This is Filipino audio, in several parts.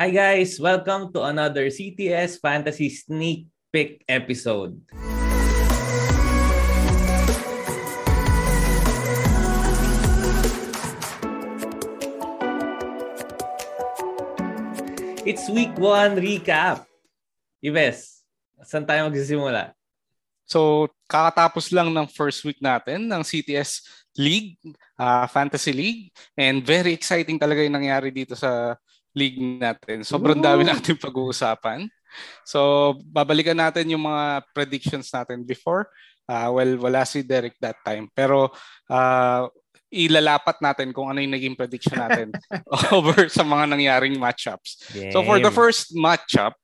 Hi guys, welcome to another CTS Fantasy Sneak Peek episode. It's week 1 recap. Ives, saan tayo magsisimula? So, kakatapos lang ng first week natin ng CTS League, uh, Fantasy League. And very exciting talaga yung nangyari dito sa league natin. Sobrang Ooh. dami natin pag-uusapan. So, babalikan natin yung mga predictions natin before. Uh, well, wala si Derek that time. Pero, uh, ilalapat natin kung ano yung naging prediction natin over sa mga nangyaring matchups. Game. So, for the first matchup,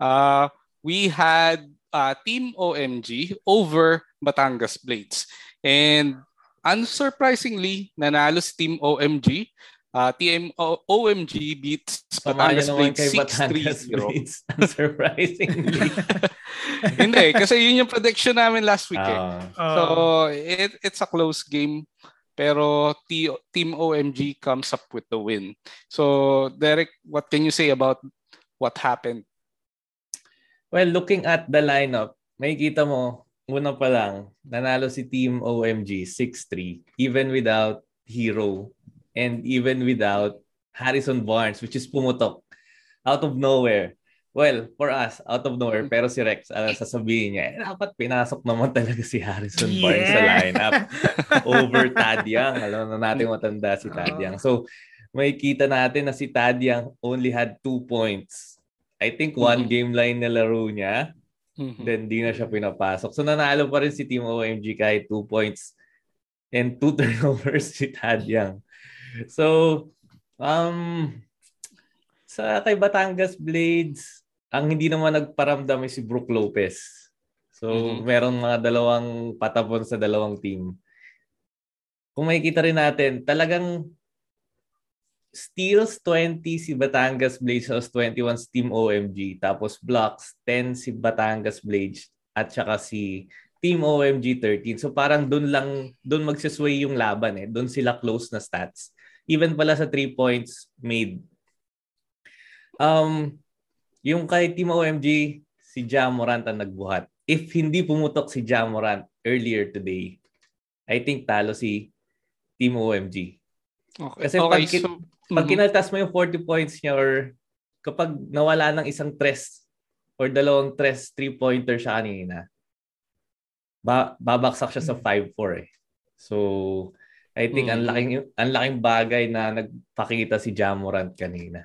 uh, we had uh, Team OMG over Batangas Blades. And unsurprisingly, nanalo si Team OMG Uh, TM OMG beats Batangas Blades 6-3. Surprisingly. Hindi, kasi yun yung prediction namin last week. Uh, eh. uh, so, it, it's a close game. Pero T- Team OMG comes up with the win. So, Derek, what can you say about what happened? Well, looking at the lineup, makikita mo, una pa lang, nanalo si Team OMG 6-3 even without Hero and even without Harrison Barnes, which is pumutok out of nowhere. Well, for us, out of nowhere. Pero si Rex, uh, sasabihin niya, eh, dapat pinasok naman talaga si Harrison yeah. Barnes sa lineup over Tadyang. Alam na natin matanda si Tadyang. So, may kita natin na si Tadyang only had two points. I think one mm-hmm. game line na laro niya. Mm-hmm. Then, di na siya pinapasok. So, nanalo pa rin si Team OMG kahit two points and two turnovers si Tadyang. So, um, sa kay Batangas Blades, ang hindi naman nagparamdam ay si Brook Lopez. So, mm-hmm. meron mga dalawang patapon sa dalawang team. Kung makikita rin natin, talagang steals 20 si Batangas Blades as 21 si Team OMG. Tapos blocks 10 si Batangas Blades at saka si Team OMG 13. So parang doon lang, doon magsisway yung laban eh. Doon sila close na stats even pala sa three points made. Um, yung kay Team OMG, si Jamorant ang nagbuhat. If hindi pumutok si Jamorant earlier today, I think talo si Team OMG. Okay. Kasi okay, pag, so, pag mm-hmm. kinaltas mo yung 40 points niya or kapag nawala ng isang tres or dalawang tres three-pointer siya kanina, ba babaksak siya sa 5-4 eh. So, I think mm. ang laking ang laking bagay na nagpakita si Jamorant kanina.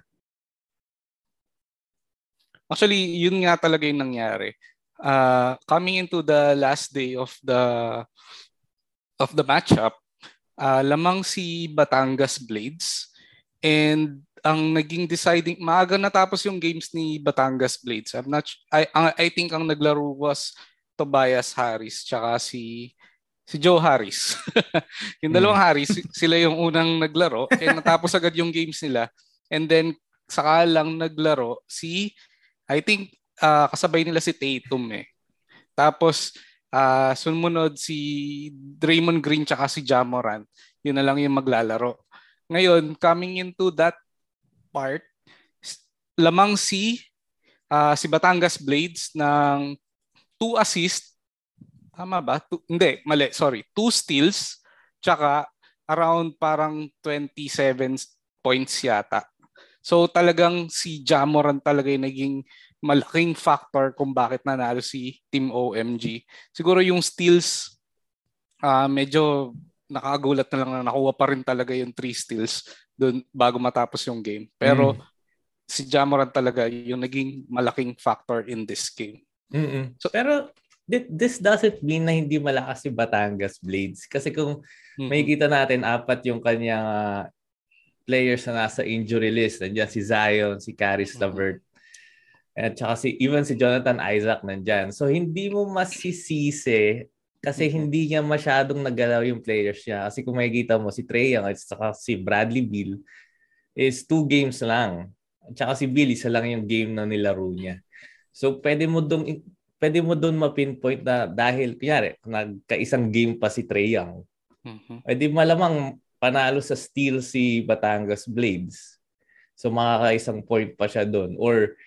Actually, yun nga talaga yung nangyari. Uh, coming into the last day of the of the matchup, uh, lamang si Batangas Blades and ang naging deciding maaga natapos yung games ni Batangas Blades. I'm not I I think ang naglaro was Tobias Harris tsaka si si Joe Harris. yung dalawang hmm. Harris, sila yung unang naglaro and natapos agad yung games nila. And then saka lang naglaro si I think uh, kasabay nila si Tatum eh. Tapos uh, sumunod si Draymond Green tsaka si Jamorant. Yun na lang yung maglalaro. Ngayon, coming into that part, lamang si uh, si Batangas Blades ng two assists Tama ba? Two, hindi, mali. Sorry. Two steals, tsaka around parang 27 points yata. So talagang si Jamoran talaga yung naging malaking factor kung bakit nanalo si Team OMG. Siguro yung steals, uh, medyo nakagulat na lang na nakuha pa rin talaga yung three steals doon bago matapos yung game. Pero mm. si Jamoran talaga yung naging malaking factor in this game. Mm-mm. So pero this doesn't mean na hindi malakas si Batangas Blades. Kasi kung mm-hmm. makikita natin, apat yung kanyang uh, players na nasa injury list. Nandiyan si Zion, si Caris Lavert, mm-hmm. at saka si, even si Jonathan Isaac nandiyan. So, hindi mo masisisi kasi hindi niya masyadong nagalaw yung players niya. Kasi kung makikita mo, si Trey Young at saka si Bradley Beal is two games lang. At saka si Bill, isa lang yung game na nilaro niya. So, pwede mo dong pwede mo doon ma-pinpoint na dahil, kunyari, nagkaisang game pa si Trey Young, mm-hmm. edi malamang panalo sa steal si Batangas Blades. So makakaisang point pa siya doon. Or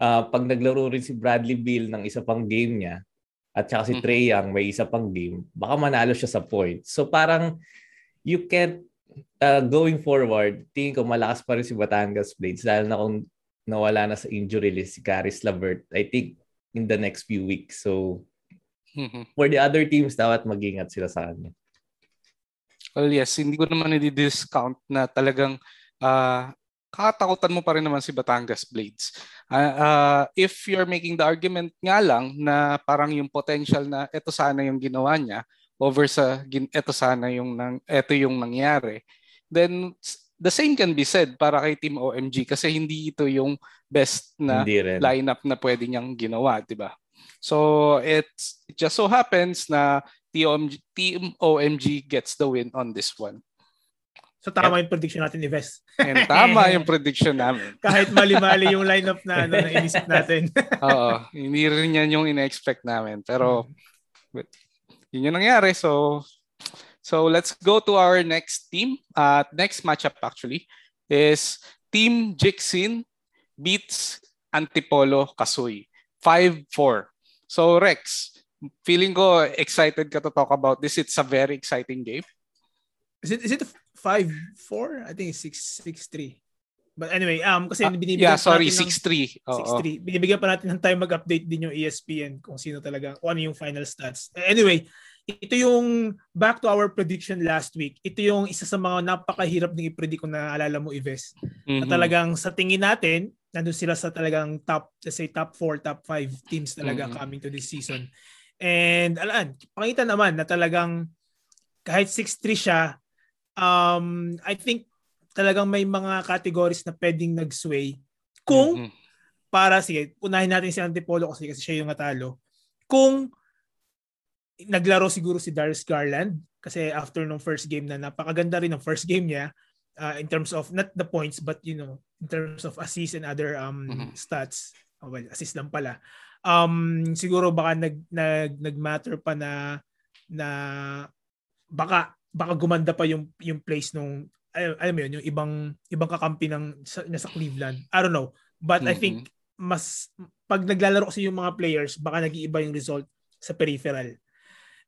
uh, pag naglaro rin si Bradley Beal ng isa pang game niya, at saka si mm-hmm. Trey Young may isa pang game, baka manalo siya sa point. So parang you can't, uh, going forward, tingin ko malakas pa rin si Batangas Blades dahil na kung nawala na sa injury list si Caris Lavert, I think in the next few weeks. So mm-hmm. for the other teams, dapat mag-ingat sila sa kanya. Well, yes, hindi ko naman i-discount na talagang uh, kakatakutan mo pa rin naman si Batangas Blades. Uh, uh, if you're making the argument nga lang na parang yung potential na ito sana yung ginawa niya over sa ito sana yung nang ito yung nangyari, then the same can be said para kay Team OMG kasi hindi ito yung best na lineup na pwede niyang ginawa, 'di ba? So it's it just so happens na Team Team OMG gets the win on this one. So tama yung prediction natin ni Ves. And tama yung prediction namin. Kahit mali-mali yung lineup na ano na inisip natin. Oo, hindi rin yan yung ina-expect namin. Pero hmm. yun yung nangyari. So so let's go to our next team. Uh, next matchup actually is Team Jixin beats Antipolo Kasuy. 5-4. So Rex, feeling ko excited ka to talk about this. It's a very exciting game. Is it is it five four? I think it's six six three. But anyway, um kasi uh, binibigyan yeah, sorry, 6-3. 6-3. Binibigyan pa natin ng time mag-update din yung ESPN kung sino talaga, kung ano yung final stats. Anyway, ito yung back to our prediction last week. Ito yung isa sa mga napakahirap ng i-predict kung naaalala mo, Ives. Mm-hmm. Na talagang sa tingin natin, nandun sila sa talagang top, let's say top 4, top 5 teams talaga mm-hmm. coming to this season. And alaan, pakita naman na talagang kahit 6-3 siya, um, I think talagang may mga categories na pwedeng nag-sway. Kung, mm-hmm. para sige, unahin natin si Antipolo kasi, kasi siya yung natalo. Kung naglaro siguro si Darius Garland kasi after nung first game na napakaganda rin ng first game niya uh, in terms of not the points but you know in terms of assists and other um mm-hmm. stats oh, well assist lang pala um siguro baka nag nag nagmatter pa na na baka baka gumanda pa yung yung place nung alam mo yun, yung ibang ibang kakampi ng sa, sa Cleveland. I don't know. But mm-hmm. I think mas pag naglalaro kasi yung mga players, baka nag-iiba yung result sa peripheral.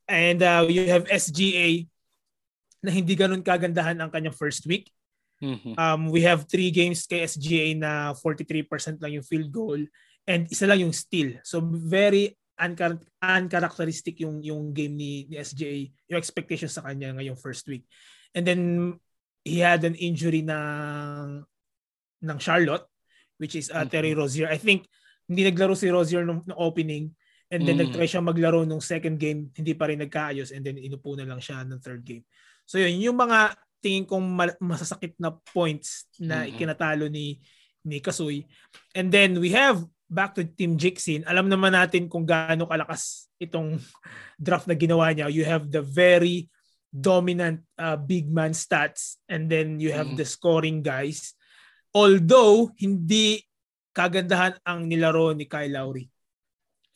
And uh, you have SGA na hindi ganun kagandahan ang kanyang first week. Mm-hmm. Um, we have three games kay SGA na 43% lang yung field goal and isa lang yung steal. So very unchar- uncharacteristic yung yung game ni, ni SJ, yung expectations sa kanya ngayong first week. And then he had an injury ng ng Charlotte which is uh, Terry mm-hmm. Rozier. I think hindi naglaro si Rozier nung, nung opening and then mm. nagtry siya maglaro nung second game, hindi pa rin nagkaayos and then inupo na lang siya ng third game. So yun, yung mga tingin kong masasakit na points na mm-hmm. ikinatalo ni ni Kasoy. And then we have back to Team Jixin, alam naman natin kung gaano kalakas itong draft na ginawa niya. You have the very dominant uh, big man stats and then you have mm. the scoring guys. Although, hindi kagandahan ang nilaro ni Kyle Lowry.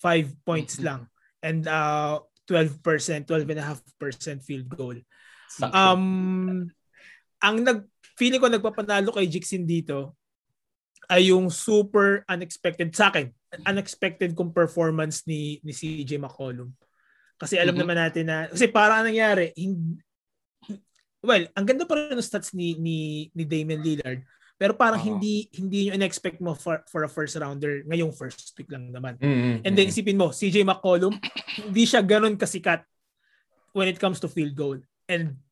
5 points lang. And uh, 12%, 12.5% field goal. Um, ang nag feeling ko nagpapanalo kay Jixin dito ay yung super unexpected sa akin unexpected kong performance ni ni CJ McCollum. Kasi alam mm-hmm. naman natin na kasi para nangyari hindi, well, ang ganda pa rin ng stats ni ni ni Damian Lillard. Pero parang uh-huh. hindi hindi yung expect mo for, for a first rounder ngayong first pick lang naman. Mm-hmm. And then isipin mo, CJ McCollum, hindi siya ganoon kasikat when it comes to field goal. And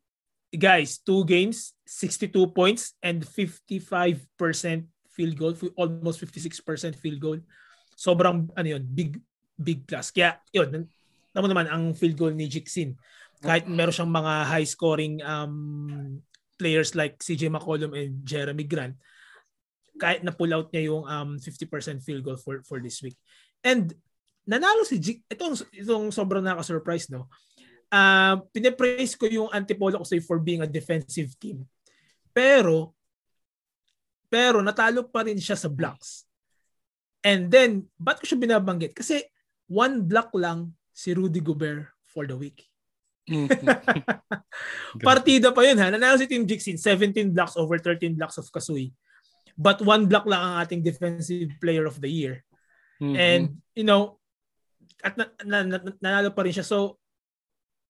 guys, two games, 62 points and 55% field goal, almost 56% field goal. Sobrang ano yun, big big plus. Kaya yun, tamo naman ang field goal ni Jixin. Kahit meron siyang mga high scoring um, players like CJ McCollum and Jeremy Grant, kahit na pull out niya yung um, 50% field goal for for this week. And nanalo si G, itong itong sobrang nakaka-surprise no. Uh, pinapraise ko yung Antipolo kasi for being a defensive team. Pero pero natalo pa rin siya sa blocks. And then, ba't ko siya binabanggit? Kasi one block lang si Rudy Gobert for the week. Partida pa yun ha. Nanalo si Team Jixin, 17 blocks over 13 blocks of Kasui. but one block lang ang ating defensive player of the year. Mm-hmm. And you know, at na, na, na, nanalo pa rin siya. So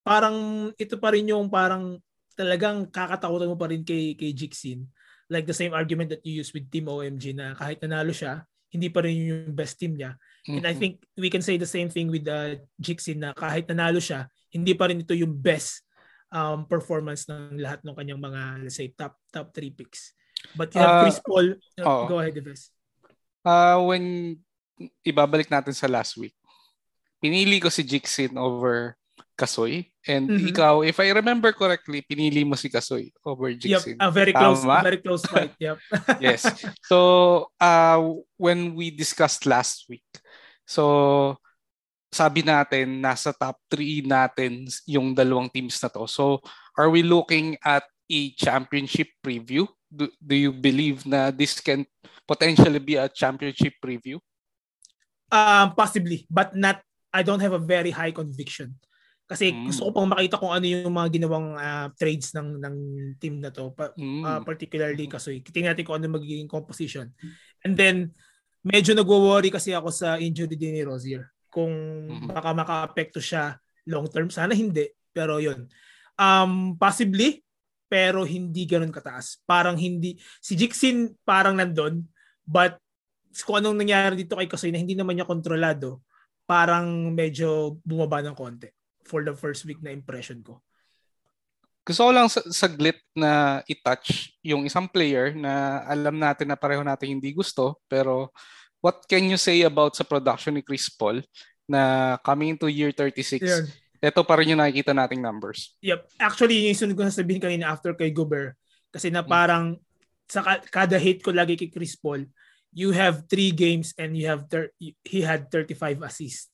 parang ito pa rin yung parang talagang kakatakutan mo pa rin kay kay Jixin. Like the same argument that you use with Team OMG na kahit nanalo siya, hindi pa rin yung best team niya. Mm-hmm. And I think we can say the same thing with uh, Jixin na kahit nanalo siya, hindi pa rin ito yung best um, performance ng lahat ng kanyang mga let's say top top 3 picks. But you have uh, Chris Paul. Uh, oh. Go ahead, Deves. Uh, when ibabalik natin sa last week, pinili ko si Jixin over Kasoy. And mm-hmm. ikaw, if I remember correctly, pinili mo si Kasoy over Jixin. Yep, a very close, Tama? very close fight. Yep. yes. So, uh, when we discussed last week, so sabi natin nasa top 3 natin yung dalawang teams na to. So, are we looking at a championship preview? Do, do you believe na this can potentially be a championship preview? Um, possibly, but not I don't have a very high conviction. Kasi mm. gusto ko pang makita kung ano yung mga ginawang uh, trades ng ng team na to, pa, mm. uh, particularly kasi tingnan natin kung ano magiging composition. And then medyo nagwo-worry kasi ako sa injury din ni Rozier kung mm-hmm. baka maka-apekto siya long term. Sana hindi, pero yun. Um, possibly, pero hindi ganoon kataas. Parang hindi, si Jixin parang nandun, but kung anong nangyari dito kay Kasoy na hindi naman niya kontrolado, parang medyo bumaba ng konti for the first week na impression ko. Gusto ko lang saglit na i-touch yung isang player na alam natin na pareho natin hindi gusto pero what can you say about sa production ni Chris Paul na coming into year 36? Yeah. Ito pa rin yung nakikita nating numbers. Yep. Actually, yung sunod ko sabihin kanina after kay Gober, kasi na parang sa kada hit ko lagi kay Chris Paul, you have three games and you have thir- he had 35 assists.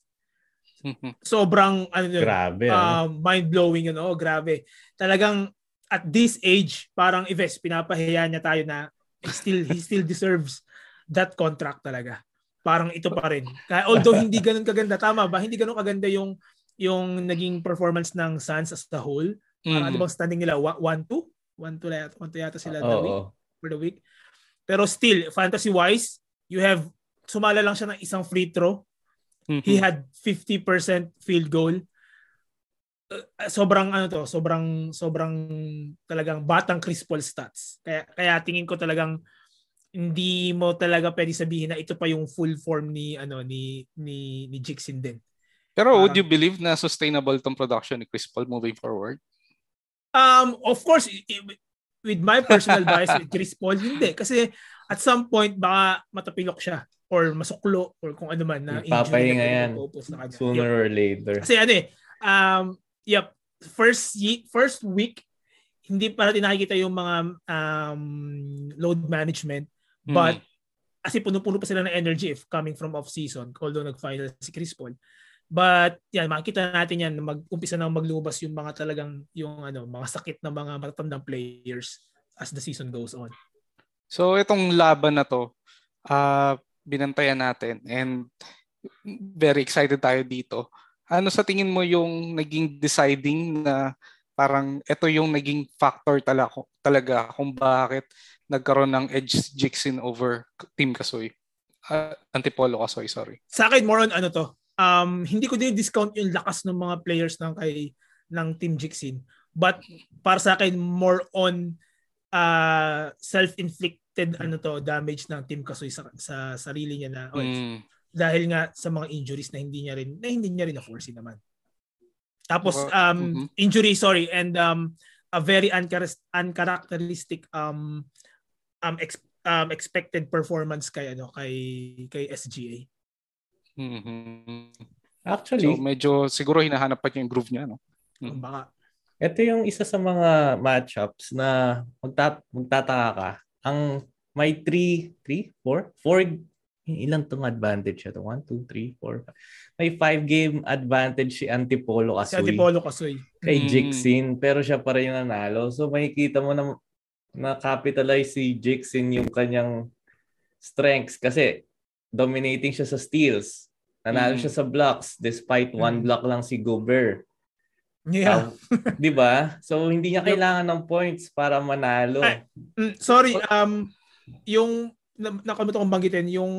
Sobrang ano grabe, uh, mind-blowing yun. Oh, grabe. Talagang at this age, parang Ives, pinapahiya niya tayo na he still he still deserves that contract talaga. Parang ito pa rin. Kaya although hindi ganoon kaganda, tama ba? Hindi ganoon kaganda yung yung naging performance ng Suns as a whole. Parang mm. ano bang standing nila? 1-2? 1-2 yata, 1-2 yata sila oh, the week, oh. for the week. Pero still, fantasy-wise, you have sumala lang siya ng isang free throw. Mm-hmm. He had 50% field goal. Uh, sobrang ano to, sobrang sobrang talagang batang Chris Paul stats. Kaya kaya tingin ko talagang hindi mo talaga pwede sabihin na ito pa yung full form ni ano ni ni ni Jixin din. Pero Parang, would you believe na sustainable tong production ni Chris Paul moving forward? Um of course with my personal bias with Chris Paul hindi kasi at some point baka matapilok siya or masuklo or kung ano man na injury na yan na sooner yep. or later. Kasi ano eh um yep first first week hindi pa natin nakikita yung mga um, load management but mm. kasi puno-puno pa sila ng energy if coming from off season although nag-final si Chris Paul. But yan makikita natin yan mag-umpisa nang maglubas yung mga talagang yung ano mga sakit ng mga matatandang players as the season goes on. So itong laban na to uh, binantayan natin and very excited tayo dito. Ano sa tingin mo yung naging deciding na parang ito yung naging factor talaga, talaga kung bakit nagkaroon ng edge Jixin over Team Kasoy? Uh, Antipolo Kasoy, sorry. Sa akin, more on ano to. Um, hindi ko din discount yung lakas ng mga players ng kay ng Team Jixin. But para sa akin, more on uh, self-inflicted ano to damage ng Team Kasoy sa, sa sarili niya na oh, mm. dahil nga sa mga injuries na hindi niya rin na hindi niya rin na-foresee naman. Tapos um mm-hmm. injury sorry and um a very uncharacteristic um um, ex, um expected performance kay ano kay kay SGA. Mm-hmm. Actually, so medyo siguro hinahanap pa niya yung groove niya no. Mm-hmm. Baka ito yung isa sa mga matchups na magtat magtataka ka. Ang may 3, 3, 4, 4 ilang tong advantage ito? 1, 2, 3, 4, 5. May 5 game advantage si Antipolo Kasoy. Si Antipolo Kasoy. Kay mm. Jixin, pero siya pa rin yung nanalo. So makikita mo na na-capitalize si Jixin yung kanyang strengths kasi dominating siya sa steals. Nanalo mm. siya sa blocks despite mm. one block lang si Gobert. Yeah. Uh, 'Di ba? So hindi niya kailangan ng points para manalo. Ay, mm, sorry, um yung na, nakalimutan kong banggitin, yung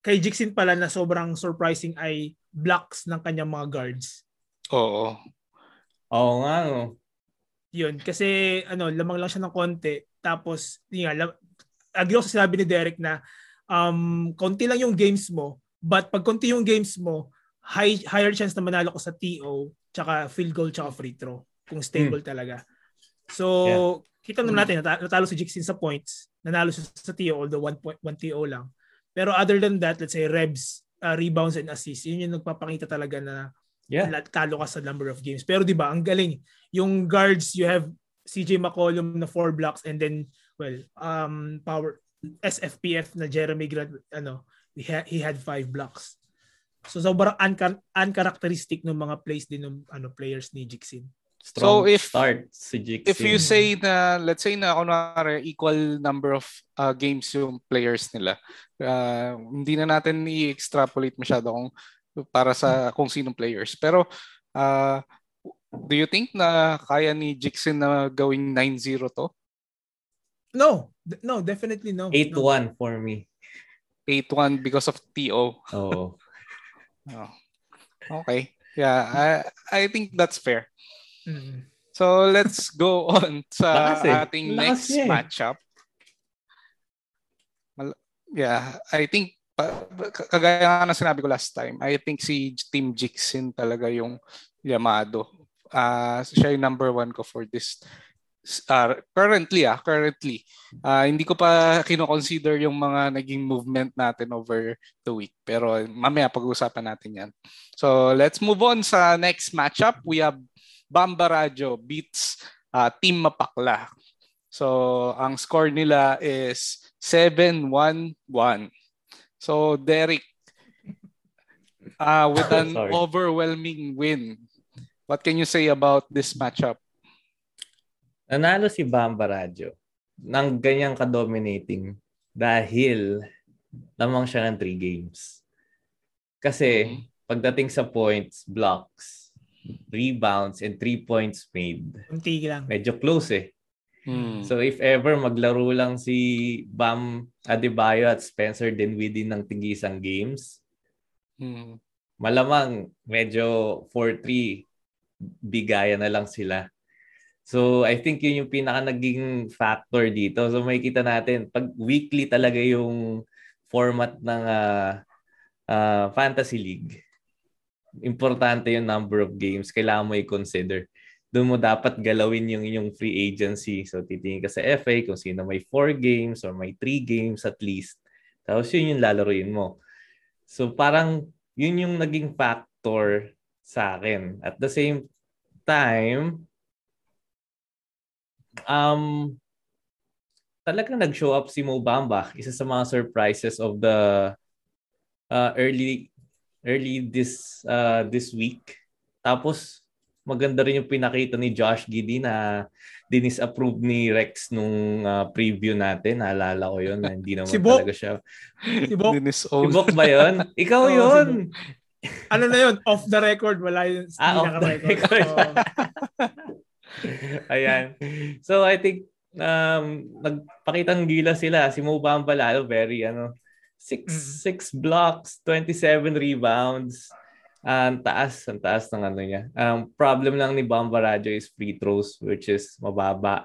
kay Jixin pala na sobrang surprising ay blocks ng kanyang mga guards. Oo. Oo nga, no. Yun, kasi ano, lamang lang siya ng konti. Tapos, yun nga, lam- agree ako sa sinabi ni Derek na um, konti lang yung games mo, but pag konti yung games mo, high, higher chance na manalo ko sa TO, tsaka field goal, tsaka free throw. Kung stable talaga. So, kita naman natin, nata- natalo si Jixin sa points, nanalo siya sa TO, although 1, point, 1 TO lang. Pero other than that, let's say rebs, uh, rebounds and assists, yun yung nagpapakita talaga na Yeah. talo ka sa number of games. Pero 'di ba, ang galing. Yung guards, you have CJ McCollum na four blocks and then well, um power SFPF na Jeremy Grant ano, he, ha- he had five blocks. So sobrang unca- uncharacteristic ng mga plays din ng ano players ni Jixin. Strong So, if- start si Jixin. If you say na, let's say na kunwari equal number of uh, games yung players nila, uh, hindi na natin i-extrapolate masyado kung para sa kung sinong players. Pero uh, do you think na kaya ni Jixin na gawing 9-0 to? No, no, definitely no. no. 8-1 for me. 8-1 because of TO. Oo. Oh. Okay. Yeah, I, I think that's fair. Mm. So let's go on sa Lakas eh. ating Lakas next niya eh. matchup. Yeah, I think kagaya nga ng sinabi ko last time, I think si Team Jixin talaga yung Yamado. Ah, siya yung number one ko for this uh, currently ah, currently. Ah, hindi ko pa kino-consider yung mga naging movement natin over the week. Pero mamaya pag-uusapan natin yan. So let's move on sa next matchup. We have Bamba Radyo beats uh, Team Mapakla. So ang score nila is 7-1-1. So Derek uh, with an overwhelming win. What can you say about this matchup? Nanalo si Bamba Radyo ng ganyang ka-dominating dahil lamang siya ng 3 games. Kasi Mhm. pagdating sa points, blocks, rebounds, and 3 points made, Kunti lang. medyo close eh. Hmm. So if ever maglaro lang si Bam Adebayo at Spencer Dinwiddie ng tigisang games, Hmm. malamang medyo 4-3 bigayan na lang sila. So I think yun yung pinaka naging factor dito. So makikita natin pag weekly talaga yung format ng ah, ah, fantasy league. Importante yung number of games kailangan mo i-consider. Doon mo dapat galawin yung inyong free agency. So titingin ka sa FA kung sino may 4 games or may 3 games at least. Tapos yun yung lalaroin mo. So parang yun yung naging factor sa akin. At the same time, um, talagang nag-show up si Mo Bamba. Isa sa mga surprises of the uh, early early this uh, this week. Tapos maganda rin yung pinakita ni Josh Giddy na dinis-approve ni Rex nung uh, preview natin. Naalala ko yun na hindi naman Si Bok. talaga siya. Si Bok, Si. Bok ba yun? Ikaw si yun! ano na yun? Off the record. Wala yun. Ah, off the record. Oo. Ayan. So I think um nagpakitang gila sila. Si Mo Bamba lalo very ano six Mm. six blocks, 27 rebounds. Ang taas, ang taas ng ano niya. Ang problem lang ni Bamba Radyo is free throws which is mababa.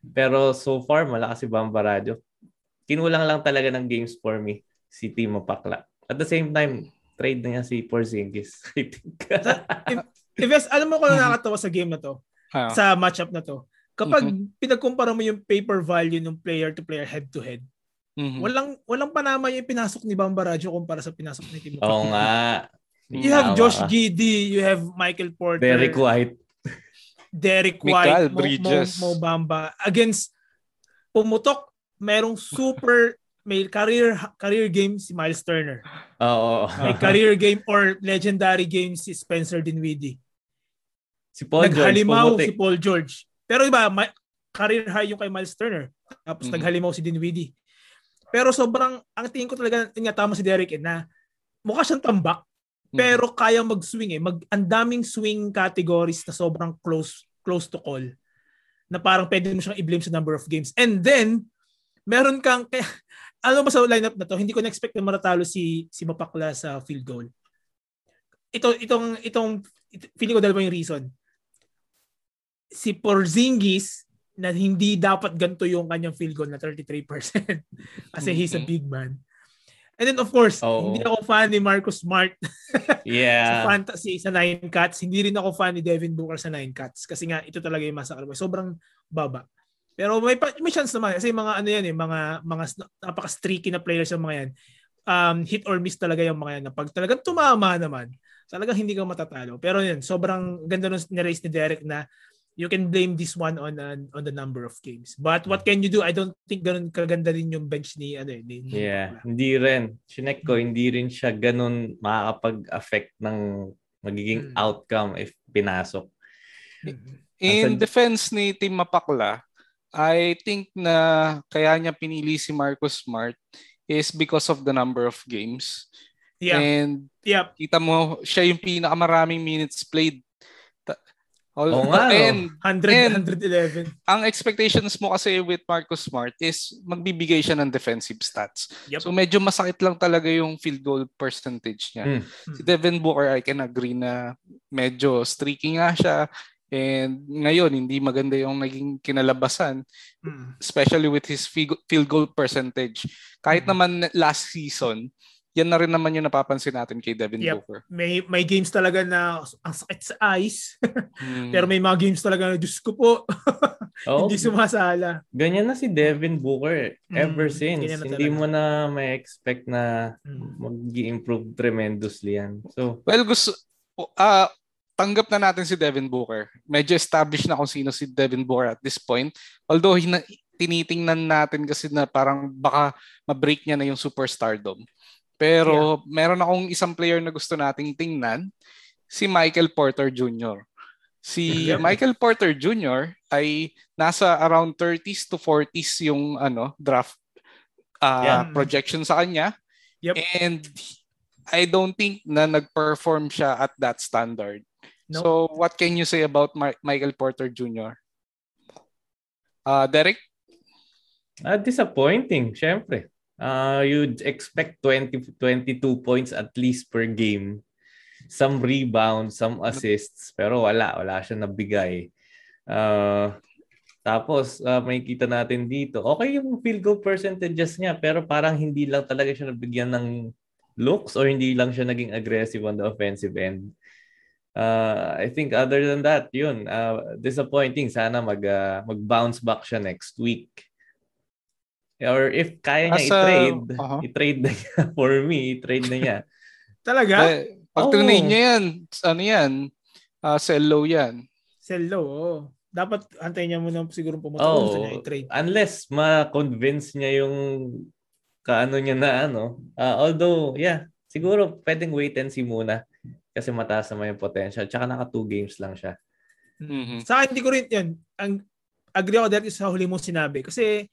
Pero so far malakas si Bamba Radyo. Kinulang lang talaga ng games for me si Team Mapakla. At the same time, trade na niya si Porzingis. I think. Ives, alam mo kung ano nakakatawa sa game na to? Ah. Sa matchup na to? Kapag pinagkumpara mo yung paper value ng player to player head to head, Mhm. walang walang panama yung pinasok ni Bamba Radyo kumpara sa pinasok ni Timo. Oo nga. You have Tama Josh ka. Giddy, you have Michael Porter, Very quiet. Derek Mikal White, Mo, Mo, Bridges. Mo Bamba. Against pumutok, merong super may career career game si Miles Turner. Oo. May career game or legendary game si Spencer Dinwiddie. Si Paul George naghalimaw pumutik. si Paul George. Pero iba, ma- career high yung kay Miles Turner. Tapos Mhm. naghalimaw si Dinwiddie. Pero sobrang, ang tingin ko talaga, yun nga tama si Derek eh, na mukha siyang tambak, Mhm. pero kaya mag-swing eh. Mag, ang daming swing categories na sobrang close close to call. Na parang pwede mo siyang i-blame sa number of games. And then, meron kang, kaya, Alam mo ba sa lineup na to, hindi ko na-expect na matatalo si si Mapakla sa field goal. Ito itong itong ito, feeling ko dalawa yung reason. Si Porzingis na hindi dapat ganito yung kanyang field goal na 33% kasi he's a big man. And then of course, Oo. hindi ako fan ni Marcus Smart sa Yeah. fantasy sa Nine Cats. Hindi rin ako fan ni Devin Booker sa Nine Cats kasi nga ito talaga yung massacre. Sobrang baba. Pero may may chance naman kasi mga ano yan eh, mga mga napaka-streaky na players yung mga yan. Um, hit or miss talaga yung mga yan. Na pag talagang tumama naman, talagang hindi ka matatalo. Pero yun, sobrang ganda nung ni-raise ni Derek na you can blame this one on on, on the number of games. But what can you do? I don't think ganun kaganda rin yung bench ni ano eh, ni, ni Yeah, Bakla. hindi rin. Chinek ko, hindi rin siya ganun makakapag-affect ng magiging Hmm. outcome if pinasok. Mm. In Asan- defense ni Team Mapakla, I think na kaya niya pinili si Marcus Smart is because of the number of games. Yeah. And Yep. kita mo, siya yung pinakamaraming minutes played. All, Oo nga, no? and 100 And- 111. ang expectations mo kasi with Marcus Smart is magbibigay siya ng defensive stats. Yep. So medyo masakit lang talaga yung field goal percentage niya. Mm. Si Devin Booker, I can agree na medyo streaky nga siya. And ngayon, hindi maganda yung naging kinalabasan, Mm. especially with his fi- field goal percentage. Kahit Mhm. naman last season, yan na rin naman yung napapansin natin kay Devin Yep. Booker. may may games talaga na ang sakit sa eyes. Hmm. Pero may mga games talaga na Diyos ko po, Oh, hindi sumasala. ganyan na si Devin Booker Mm, ever since. ganyan na Hindi mo na may expect na Mm. mag-improve tremendously yan. So, Well, gusto, ah tanggap na natin si Devin Booker. Medyo established na kung sino si Devin Booker at this point. Although, hina, tinitingnan natin kasi na parang baka ma-break niya na yung superstardom. Pero meron akong isang player na gusto nating tingnan, si Michael Porter Jr. Si Yep. Michael Porter Jr. ay nasa around 30s to 40s yung ano draft ah, Yeah. projection sa kanya. Yep. And I don't think na nag-perform siya at that standard. Nope. So what can you say about Ma- Michael Porter Jr.? Uh, Derek? ah, disappointing, syempre. Uh, you'd expect 20, 22 points at least per game. Some rebounds, some assists. Pero wala, wala siya nabigay. Uh, tapos, uh, may kita natin dito. Okay yung field goal percentages niya, pero parang hindi lang talaga siya nabigyan ng looks or hindi lang siya naging aggressive on the offensive end. Uh, I think other than that, yun, uh, disappointing. Sana mag, uh, mag-bounce back siya next week. Or if kaya niya As a- i-trade, uh-huh. i-trade na niya for me, i-trade na niya. Talaga? Eh, pag trinade niya yan, ano yan? Uh, sell low yan. Sell low, oo. Dapat antayin niya muna siguro pumunta Oh, kung gusto niya i-trade. unless ma-convince niya yung kaano niya na ano. Ah, although, yeah, siguro pwedeng wait and see muna kasi mataas naman yung potential. Tsaka naka two games lang siya. Mhm. Sa akin, hindi ko rin yun. Ang, agree ako dahil sa huli mong sinabi. Kasi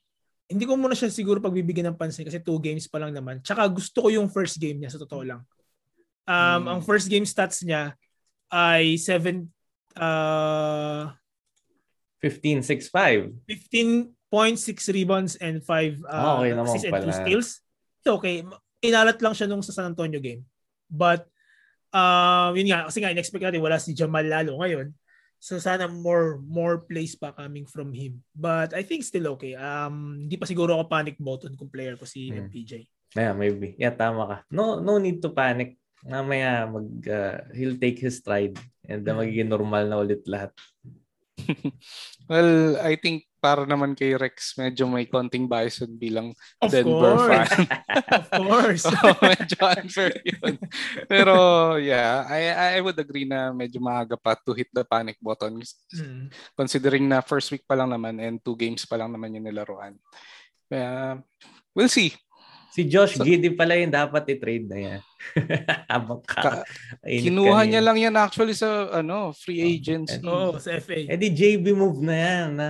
hindi ko muna siya siguro pagbibigyan ng pansin kasi two games pa lang naman. Tsaka gusto ko yung first game niya sa totoo lang. Um, Hmm. Ang first game stats niya ay 7 uh, 15-6-5. 15.6 rebounds and 5 uh, Okay naman assists and 2 pala. steals. It's okay. Inalat lang siya nung sa San Antonio game. But, uh, yun nga, kasi nga, in-expect natin wala si Jamal lalo ngayon. So sana more more plays pa coming from him. But I think still okay. Um hindi pa siguro ako panic button kung player ko si Hmm. MPJ. Yeah, maybe. Yeah, tama ka. No no need to panic. Mamaya mag uh, he'll take his stride and uh, magiging normal na ulit lahat. Well, I think para naman kay Rex, medyo may konting bias yun bilang Of Denver course. fan. of course. so, medyo unfair yun. Pero, yeah, I, I would agree na medyo maaga pa to hit the panic button Mm. considering na first week pa lang naman and two games pa lang naman yung nilaruan. Kaya, we'll see. Si Josh So- Giddey pala yung dapat i-trade na yan. Habang ka, Kinuha niya lang yan actually sa ano free agency. Oo, sa FA. Eh di JB move na yan na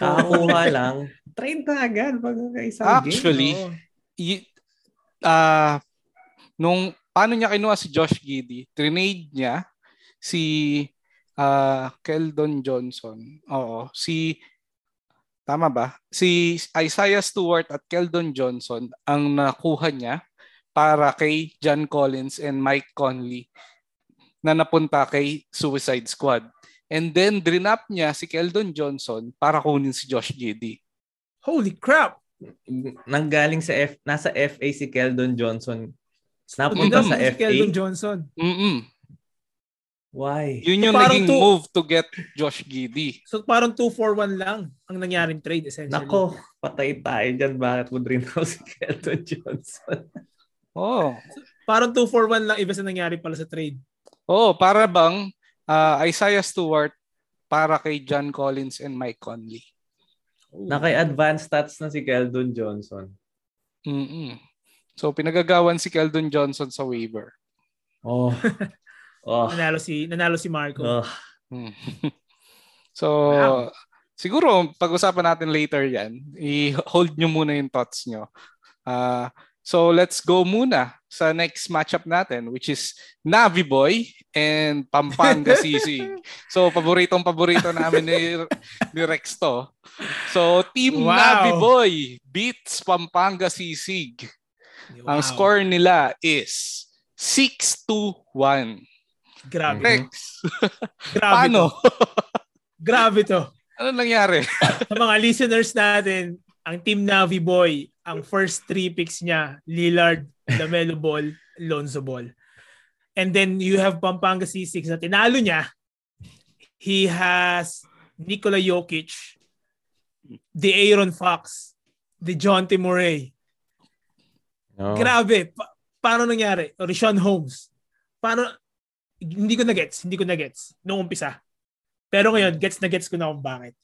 kakakuha lang. Trade na agad pag isang Actually, Oo. y- ah nung paano niya kinuha si Josh Giddy, trinade niya si ah Keldon Johnson. Oo, si Tama ba? Si Isaiah Stewart at Keldon Johnson ang nakuha niya para kay John Collins and Mike Conley na napunta kay Suicide Squad. And then, drinap niya si Keldon Johnson para kunin si Josh Giddy. Holy crap! Nanggaling sa F, nasa FA si Keldon Johnson. Napunta sa si FA. Keldon Johnson. Mm-mm. Why? Yun yung Parang naging to- move to get Josh Giddy. So parang 2-4-1 lang ang nangyaring trade essentially. Nako, patay tayo dyan. Bakit mo dream si Keldon Johnson? Oh. Parang 2-4-1 lang iba sa nangyari pala sa trade. Oh, para bang ah, Isaiah Stewart para kay John Collins and Mike Conley. Naki-advanced stats na si Keldon Johnson. Mm-mm. So pinagagawan si Keldon Johnson sa waiver. Oh. oh. Nanalo si nanalo si Marco. oh. Hmm. so Wow. siguro pag-usapan natin later 'yan. I-hold nyo muna yung thoughts nyo. Ah, so let's go muna sa next matchup natin which is Navi Boy and Pampanga Sisig. So paboritong paborito namin ni, ni Rex to. So Team Wow. Navi Boy beats Pampanga Sisig. Ang Wow. score nila is 6-2-1. Grabe. Rex, Grabe paano? to. Grabe to. ano nangyari? Sa mga listeners natin, ang Team Navi Boy, ang first three picks niya, Lillard, Lamelo Ball, Lonzo Ball. And then you have Pampanga C6 na tinalo niya. He has Nikola Jokic, the Aaron Fox, the John T. Murray. Oh. Grabe. Pa- paano nangyari? O Rishon Holmes. Paano? Hindi ko na gets. Hindi ko na gets. Noong umpisa. Pero ngayon, gets na gets ko na kung bakit.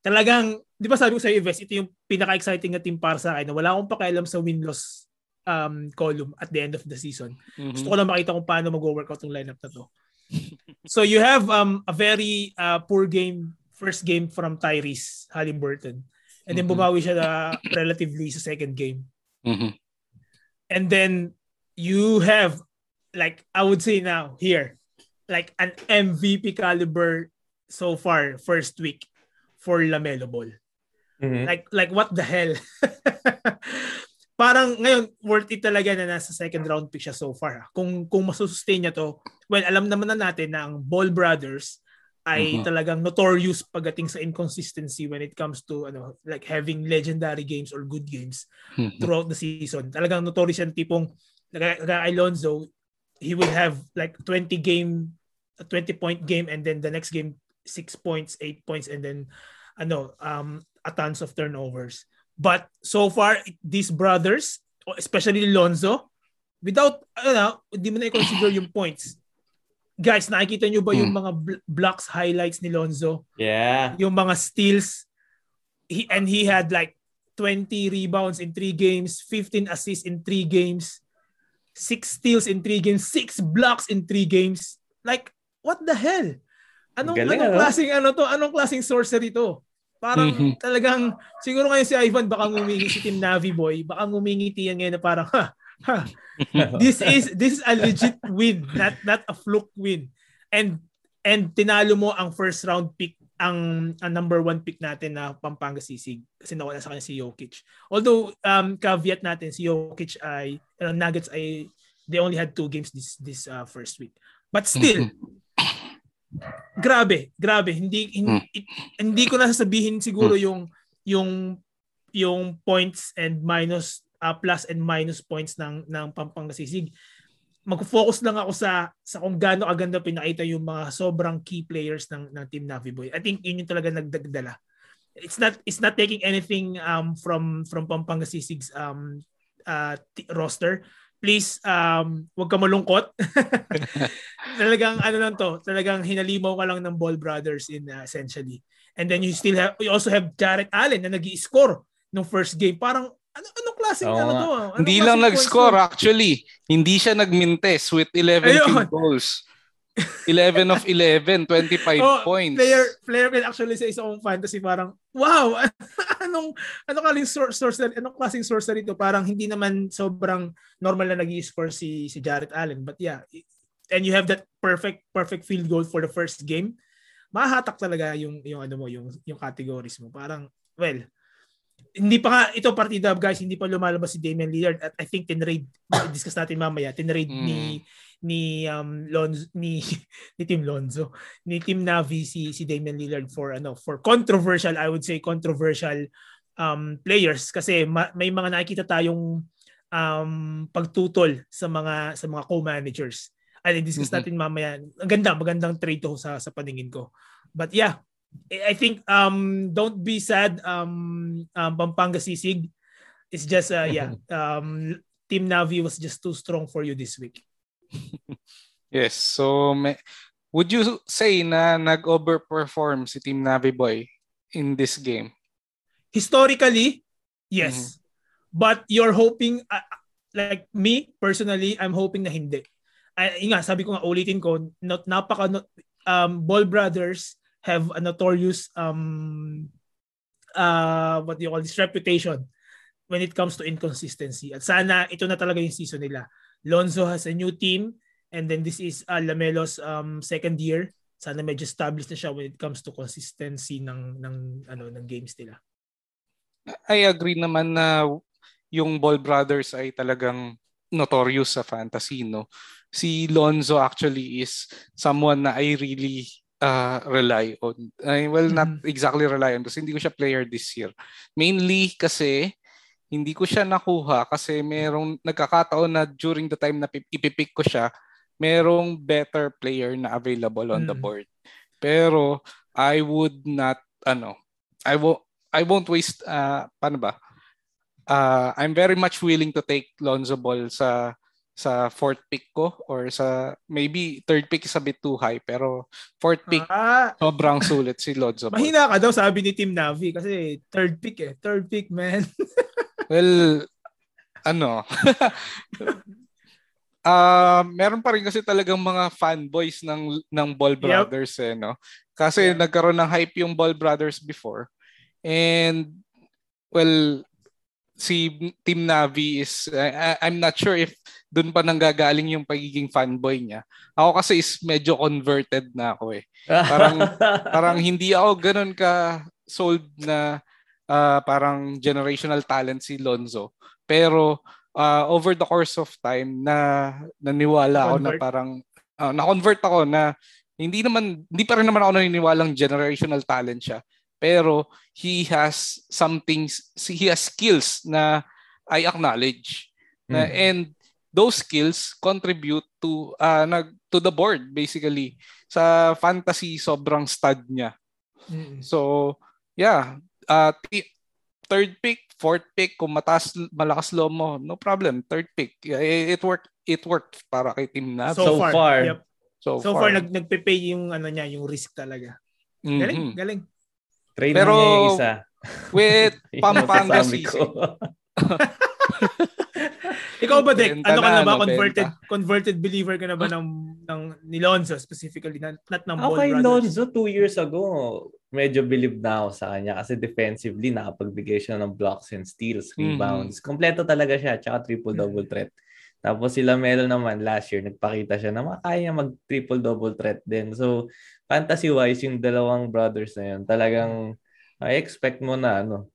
Talagang, di ba sabi ko sa Ives, ito yung pinaka-exciting na team para sa akin na wala akong pakialam sa win-loss um, column at the end of the season. Mhm. Gusto ko lang makita kung paano mag-workout yung lineup na to. so you have um, a very uh, poor game, first game from Tyrese Halliburton. And then Mhm. bumawi siya na relatively sa second game. Mhm. And then you have, like I would say now, here, like an MVP caliber so far, first week for Lamelo Ball. Mhm. Like, like what the hell? Parang ngayon, worth it talaga na nasa second round pick siya so far. ah. Kung, kung masusustain niya to, well, alam naman na natin na ang Ball Brothers ay Mhm. talagang notorious pagdating sa inconsistency when it comes to ano like having legendary games or good games Mhm. throughout the season. Talagang notorious yan tipong kay Alonzo, he will have like 20 game, a 20 point game and then the next game 6 points, 8 points and then ano, um a tons of turnovers. But so far these brothers, especially Lonzo, without ano, hindi mo na i-consider yung points. Guys, nakikita nyo ba yung Hmm. mga bl- blocks highlights ni Lonzo? Yeah. yung mga steals he and he had like 20 rebounds in 3 games, 15 assists in 3 games, 6 steals in 3 games, 6 blocks in 3 games. Like what the hell? Anong Galing, anong ano? klaseng ano to? Anong klaseng sorcery to? Parang Mhm. talagang siguro ngayon si Ivan baka ngumingi si Team Navi Boy, baka ngumingiti yan ngayon na parang ha, ha, this is this is a legit win, not not a fluke win. And and tinalo mo ang first round pick ang, ang number one pick natin na Pampanga Sisig kasi nawala sa kanya si Jokic. Although um caveat natin si Jokic ay uh, Nuggets ay they only had two games this this uh, first week. But still grabe, grabe. Hindi hindi, hindi ko na sasabihin siguro yung yung yung points and minus uh, plus and minus points ng ng Pampanga Sisig. Mag-focus lang ako sa sa kung gaano kaganda pinakita yung mga sobrang key players ng ng Team Navi Boy. I think yun yung talaga nagdagdala. It's not it's not taking anything um from from Pampanga Sisig's um uh, t- roster. Please um wag ka malungkot. talagang ano lang to, talagang hinalimaw ka lang ng Ball Brothers in uh, essentially. And then you still have you also have Jarrett Allen na nag-i-score nung first game. Parang ano anong klaseng Oo ano to? ah? Anong Hindi lang nag-score to? actually. Hindi siya nag-mintes with 11 Ayun. field goals. 11 of 11, 25 Oh, points. Player player can actually say sa own fantasy parang wow, anong ano kaling source source anong klaseng sorcery to? Parang hindi naman sobrang normal na nag-i-score si si Jarrett Allen. But yeah, and you have that perfect perfect field goal for the first game. Mahahatak talaga yung yung ano mo, yung yung categories mo. Parang well, hindi pa nga ito partida guys, hindi pa lumalabas si Damian Lillard at I think tinrade discuss natin mamaya, tinrade mm. ni ni um Lonzo ni ni Team Lonzo, ni Team Navi si si Damian Lillard for ano, for controversial, I would say controversial um players kasi ma- may mga nakikita tayong um pagtutol sa mga sa mga co-managers. Ay discuss mm-hmm. natin mamaya. Ang ganda, magandang trade to sa sa paningin ko. But yeah, I think um don't be sad um, um Pampanga Sisig. It's just uh yeah, um Team Navi was just too strong for you this week. yes, so may, would you say na nag-overperform si Team Navi Boy in this game? Historically, yes. Mm-hmm. But you're hoping uh, like me personally, I'm hoping na hindi. Ay, nga, sabi ko nga ulitin ko, not, napaka um, Ball Brothers have a notorious um uh what do you call this reputation when it comes to inconsistency. At sana ito na talaga yung season nila. Lonzo has a new team and then this is uh, Lamelo's um second year. Sana medyo established na siya when it comes to consistency ng ng ano ng games nila. I agree naman na yung Ball Brothers ay talagang notorious sa fantasy no. Si Lonzo actually is someone na I really uh, rely on. I well, not mm-hmm. exactly rely on kasi hindi ko siya player this year. Mainly kasi hindi ko siya nakuha kasi merong nagkakataon na during the time na ipipick ko siya, merong better player na available on mm. the board. Pero I would not ano, I won't I won't waste uh paano ba? Uh, I'm very much willing to take Lonzo Ball sa sa fourth pick ko or sa maybe third pick is a bit too high pero fourth pick ah, sobrang sulit si Lonzo. Mahina ka daw sabi ni Team Navi kasi third pick eh. Third pick man. well, ano? uh, meron pa rin kasi talagang mga fanboys ng ng Ball Brothers yep. eh no. Kasi yeah. nagkaroon ng hype yung Ball Brothers before. And well, si Team Navi is I, I'm not sure if doon pa nanggagaling yung pagiging fanboy niya. Ako kasi is medyo converted na ako eh. Parang parang hindi ako ganoon ka sold na uh, parang generational talent si Lonzo. Pero uh, over the course of time na naniwala ako na parang uh, na-convert ako na hindi naman hindi pa rin naman ako naniniwalang generational talent siya pero he has something he has skills na I acknowledge mm. na and those skills contribute to uh, nag to the board basically sa fantasy sobrang stud niya mm. so yeah uh, t- third pick fourth pick kung mataas malakas low mo no problem third pick it, it worked it worked para kay team na so, so far, far. Yep. so, so far, far nag nagpe-pay yung ano niya yung risk talaga mm-hmm. galing galing Train Pero, niya yung isa. With Pampanga Sisig. Ikaw ba, Dek? Ano ka na ba? Converted converted believer ka na ba ng, ng ni Lonzo specifically? Not, not ng Ball okay, Brothers? Lonzo, two years ago, medyo believe na ako sa kanya kasi defensively, nakapagbigay siya ng blocks and steals, mm-hmm. rebounds. Mm-hmm. Kompleto talaga siya, tsaka triple-double threat. Tapos sila Melo naman last year, nagpakita siya na makaya mag triple-double threat din. So, fantasy-wise, yung dalawang brothers na yun, talagang I expect mo na ano,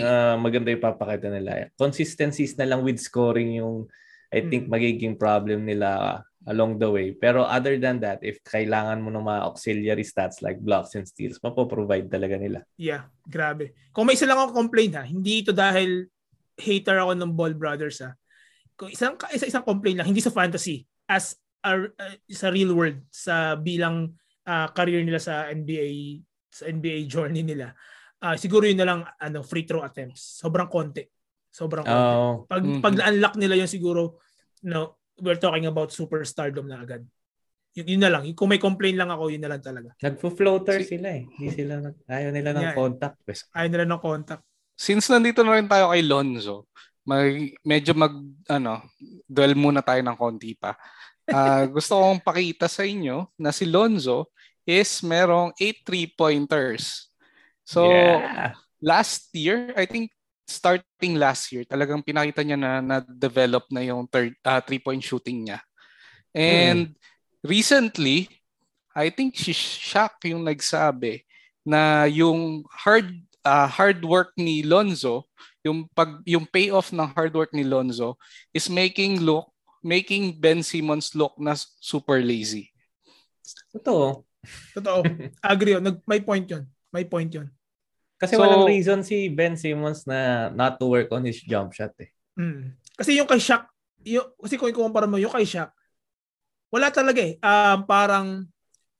uh, maganda yung papakita nila. Consistencies na lang with scoring yung I think hmm. magiging problem nila along the way. Pero other than that, if kailangan mo ng mga auxiliary stats like blocks and steals, mapoprovide talaga nila. Yeah, grabe. Kung may isa lang ako complaint ha, hindi ito dahil hater ako ng Ball Brothers ha. Kung isang isa isang complaint lang, hindi sa fantasy, as a, uh, sa real world, sa bilang uh, career nila sa NBA sa NBA journey nila. Uh, siguro yun na lang ano free throw attempts. Sobrang konti. Sobrang konti. Oh. Pag mm-hmm. pag na-unlock nila yung siguro no, we're talking about superstardom na agad. Yun, yun na lang. Kung may complain lang ako, yun na lang talaga. Nagfo-floater si- sila eh. Hindi sila, ayaw nila ng yeah. contact. Ayaw nila ng contact. Since nandito na rin tayo kay Lonzo, mag, medyo mag, ano, dwell muna tayo ng konti pa uh, gusto kong pakita sa inyo na si Lonzo is merong 8 three-pointers. So, yeah. last year, I think starting last year, talagang pinakita niya na na-develop na yung third, uh, three-point shooting niya. And hmm. recently, I think si Shaq yung nagsabi na yung hard uh, hard work ni Lonzo, yung pag yung payoff ng hard work ni Lonzo is making look making Ben Simmons look na super lazy. Totoo. Totoo. Agree. Nag, may point yun. May point yun. Kasi so, walang reason si Ben Simmons na not to work on his jump shot eh. Mm. Kasi yung kay Shaq, yung, kasi kung ikukumpara mo yung kay Shaq, wala talaga eh. Um, parang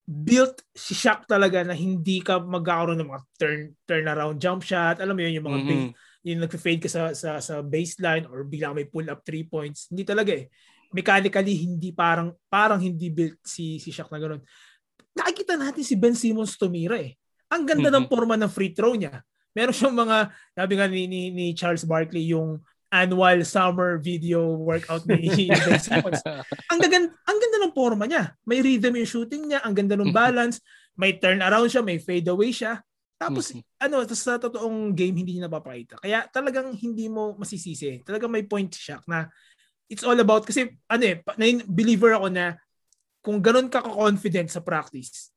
built si Shaq talaga na hindi ka magkakaroon ng mga turn turnaround jump shot. Alam mo yun, yung mga mm-hmm. base, yung nagfe-fade ka sa, sa, sa baseline or bigla may pull up three points. Hindi talaga eh. Mechanically, hindi parang parang hindi built si si Shaq na ganoon. Nakikita natin si Ben Simmons tumira eh. Ang ganda mm-hmm. ng forma ng free throw niya. Meron siyang mga, sabi nga ni, ni, ni Charles Barkley, yung annual summer video workout ni Ben Simmons. ang ganda, ang ganda ng forma niya. May rhythm yung shooting niya, ang ganda ng balance, may turn around siya, may fade away siya. Tapos mm-hmm. ano, sa totoong game hindi niya napapakita. Kaya talagang hindi mo masisisi. Talagang may point siya na it's all about kasi ano eh, believer ako na kung ganun ka ka-confident sa practice,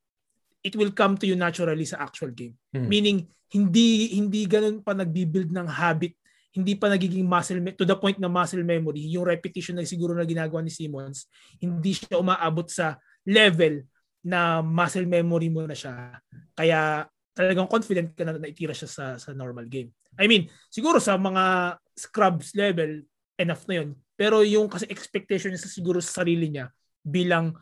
it will come to you naturally sa actual game. Mm-hmm. Meaning hindi hindi ganun pa nagbi-build ng habit hindi pa nagiging muscle to the point na muscle memory, yung repetition na siguro na ginagawa ni Simmons, hindi siya umaabot sa level na muscle memory mo na siya. Kaya talagang confident ka na naitira siya sa sa normal game. I mean, siguro sa mga scrubs level, enough na yun. Pero yung kasi expectation niya sa siguro sa sarili niya bilang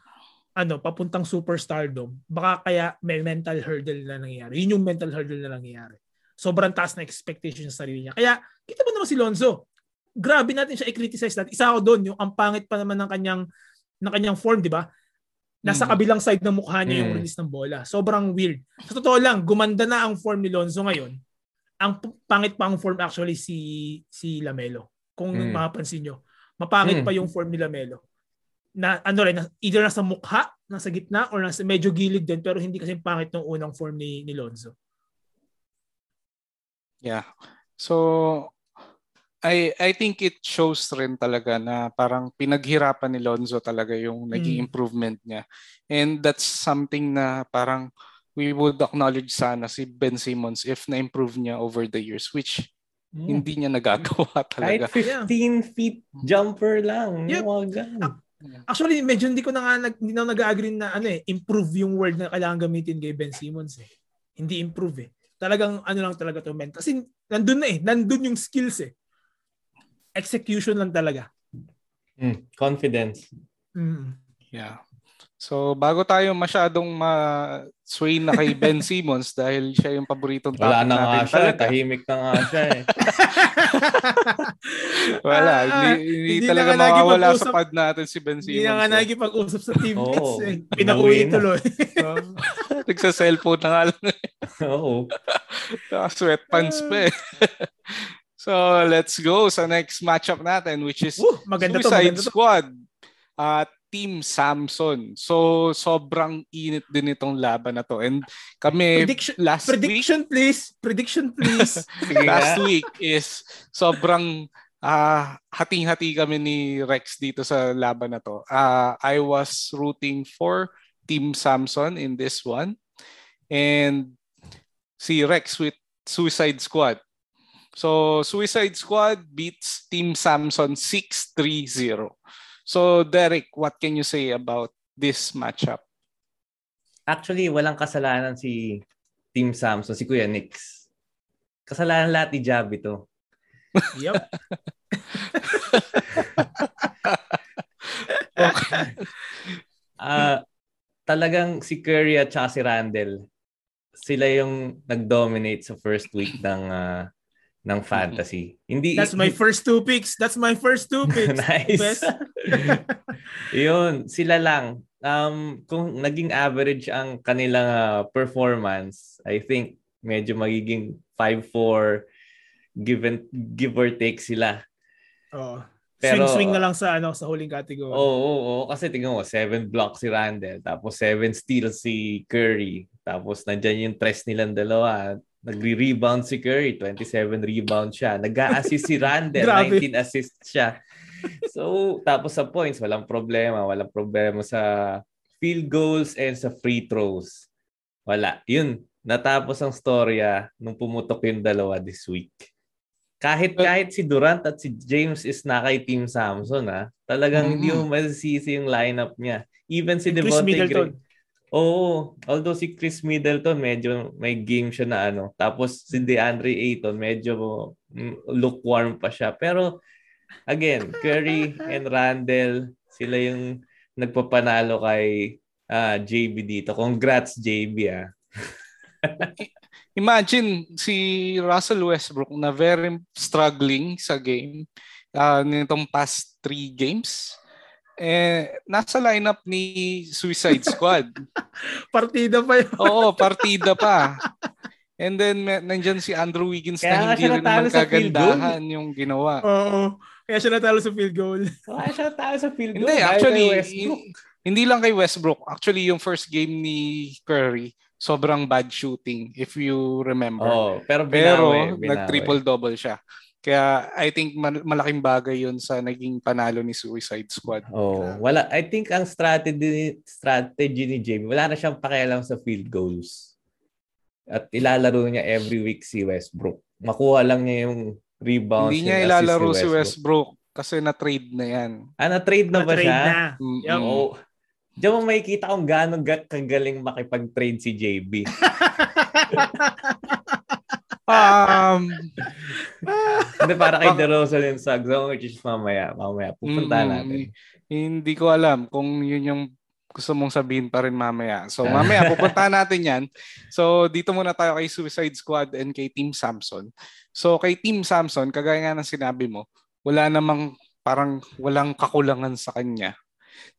ano, papuntang superstardom, baka kaya may mental hurdle na nangyayari. Yun yung mental hurdle na nangyayari sobrang taas na expectation sa sarili niya. Kaya, kita mo naman si Lonzo. Grabe natin siya i-criticize natin. Isa ako doon, yung ang pangit pa naman ng kanyang ng kanyang form, di ba? Nasa mm. kabilang side ng mukha niya mm. yung release ng bola. Sobrang weird. Sa totoo lang, gumanda na ang form ni Lonzo ngayon. Ang pangit pa ang form actually si si Lamelo. Kung mm. mapapansin nyo. Mapangit mm. pa yung form ni Lamelo. Na ano rin, either nasa mukha, nasa gitna, or nasa medyo gilid din, pero hindi kasi pangit ng unang form ni, ni Lonzo. Yeah. So I I think it shows rin talaga na parang pinaghirapan ni Lonzo talaga yung naging mm. improvement niya. And that's something na parang we would acknowledge sana si Ben Simmons if na-improve niya over the years which mm. hindi niya nagagawa talaga. Kahit 15 feet jumper lang. Yep. Actually, medyo hindi ko na nga nag, hindi na nag-agree na ano eh, improve yung word na kailangan gamitin kay Ben Simmons eh. Hindi improve eh talagang ano lang talaga to mental. Kasi nandun na eh. Nandun yung skills eh. Execution lang talaga. Mm, confidence. Mm. Yeah. So bago tayo masyadong ma-sway na kay Ben Simmons dahil siya yung paboritong topic Wala na nga siya, talaga. tahimik na nga siya eh. Wala, ah, hindi, hindi, hindi talaga mawawala sa pad natin si Ben Simmons. Hindi na nga eh. nagipag-usap sa teammates oh, eh. Pinakuwi tuloy. Nagsa-cellphone na nga lang eh. Oo. Sweatpants pa eh. so let's go sa next matchup natin which is Woo, maganda Suicide to, maganda Squad. At uh, Team Samson. So, sobrang init din itong laban na to. And kami prediction, last prediction week, please. Prediction please. last week is sobrang uh, hating-hati kami ni Rex dito sa laban na to. Uh, I was rooting for Team Samson in this one. And si Rex with Suicide Squad. So, Suicide Squad beats Team Samson 6-3-0. So, Derek, what can you say about this matchup? Actually, walang kasalanan si Team Samson, si Kuya Nix. Kasalanan lahat ni Javi to. Yep. okay. uh, talagang si Curry at si Randall, sila yung nag-dominate sa first week ng uh, ng fantasy. Hindi That's my first two picks. That's my first two picks. nice. Yun, sila lang. Um kung naging average ang kanilang uh, performance, I think medyo magiging 5-4 given give or take sila. Oh. Pero, swing swing na lang sa ano sa huling category. Oo, oh, oo, oh, kasi tingnan mo, 7 blocks si Randall, tapos 7 steals si Curry, tapos nandiyan yung tres nilang dalawa. Nagre-rebound si Curry, 27 rebound siya. Nag-a-assist si Randall, 19 assists siya. So, tapos sa points, walang problema. Walang problema sa field goals and sa free throws. Wala. Yun. natapos ang storya nung pumutok yung dalawa this week. Kahit kahit si Durant at si James is na kay Team Samson ha, talagang mm-hmm. hindi mo masisisi yung lineup niya. Even si Devontae Graham. Oo, although si Chris Middleton medyo may game siya na ano. Tapos si DeAndre Ayton medyo mm, lukewarm pa siya. Pero again, Curry and Randall, sila yung nagpapanalo kay ah, JB dito. Congrats JB ah. Imagine si Russell Westbrook na very struggling sa game uh, nitong past three games. Eh, nasa lineup ni Suicide Squad. partida pa yun. Oo, partida pa. And then nandiyan si Andrew Wiggins Kaya na hindi rin naman kagandahan yung ginawa. Oo. Kaya siya natalo sa field goal. Kaya siya natalo sa field goal. Hindi, actually, hindi lang kay Westbrook. Actually, yung first game ni Curry, sobrang bad shooting if you remember. Oh, pero binawi, pero binawi. nag-triple double siya. Kaya I think malaking bagay 'yun sa naging panalo ni Suicide Squad. Oh, wala I think ang strategy strategy ni Jamie, wala na siyang pakialam sa field goals. At ilalaro niya every week si Westbrook. Makuha lang niya yung rebounds. Hindi niya ilalaro si Westbrook. si Westbrook kasi na-trade na 'yan. Ah, na-trade na, na ba siya? Na. Mm-hmm. Oh, Diyan mo makikita kung gaano kagaling makipag-trade si JB. um, Hindi para kay DeRozan yung Suggs, which is mamaya, mamaya. Pupunta mm, natin. Hindi ko alam kung yun yung gusto mong sabihin pa rin mamaya. So mamaya pupunta natin yan. So dito muna tayo kay Suicide Squad and kay Team Samson. So kay Team Samson, kagaya nga ng sinabi mo, wala namang parang walang kakulangan sa kanya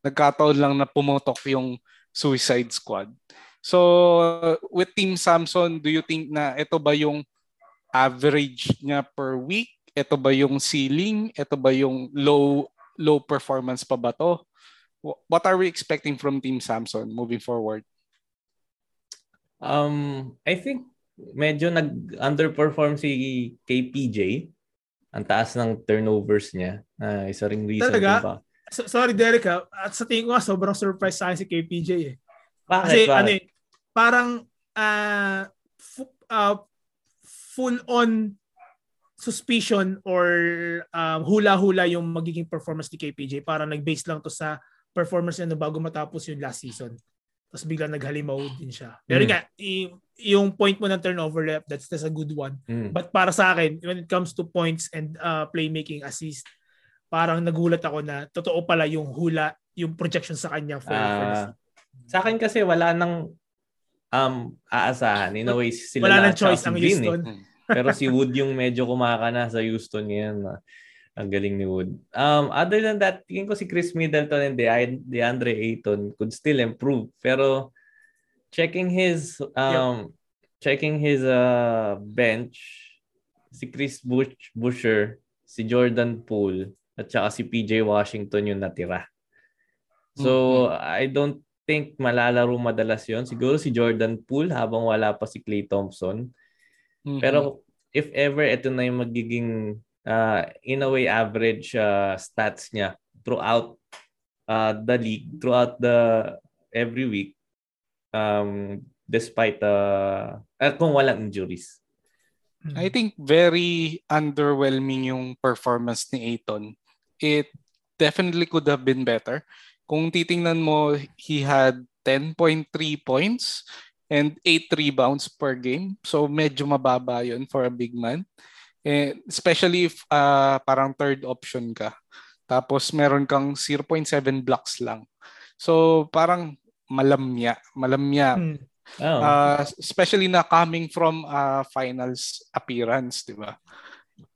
nagkataon lang na pumotok yung Suicide Squad. So, with Team Samson, do you think na ito ba yung average niya per week? Ito ba yung ceiling? Ito ba yung low low performance pa ba to? What are we expecting from Team Samson moving forward? Um, I think medyo nag-underperform si KPJ. Ang taas ng turnovers niya. Uh, isa ring reason Talaga? Ba? So, sorry Derek ha. At sa tingin ko nga, sobrang surprise sa akin si KPJ eh. Bakit? Kasi bakit? ano eh, parang uh, f- uh, full on suspicion or um, hula-hula yung magiging performance ni KPJ. Parang nag-base lang to sa performance niya no bago matapos yung last season. Tapos bigla naghalimaw din siya. Pero mm. nga, y- yung point mo ng turnover left, that's, that's a good one. Mm. But para sa akin, when it comes to points and uh, playmaking assist, parang nagulat ako na totoo pala yung hula, yung projection sa kanya for, uh, Sa akin kasi wala nang um aasahan. In a way, sila wala nang choice ang eh. Houston. Eh. Pero si Wood yung medyo kumakana sa Houston ngayon. Na, ang galing ni Wood. Um, other than that, tingin ko si Chris Middleton and De- DeAndre Ayton could still improve. Pero checking his um yep. checking his uh bench, si Chris Bush, Busher, si Jordan Poole, at saka si PJ Washington yung natira. So, mm-hmm. I don't think malalaro madalas yon Siguro si Jordan Poole habang wala pa si Clay Thompson. Mm-hmm. Pero if ever ito na yung magiging uh, in a way average uh, stats niya throughout uh, the league, throughout the every week um despite uh, uh kung walang injuries. I think very underwhelming yung performance ni Aiton it definitely could have been better. Kung titingnan mo, he had 10.3 points and 8 rebounds per game. So medyo mababa yun for a big man. Eh, especially if uh, parang third option ka. Tapos meron kang 0.7 blocks lang. So parang malamya. Malamya. Hmm. Oh. Uh, especially na coming from uh, finals appearance, di ba?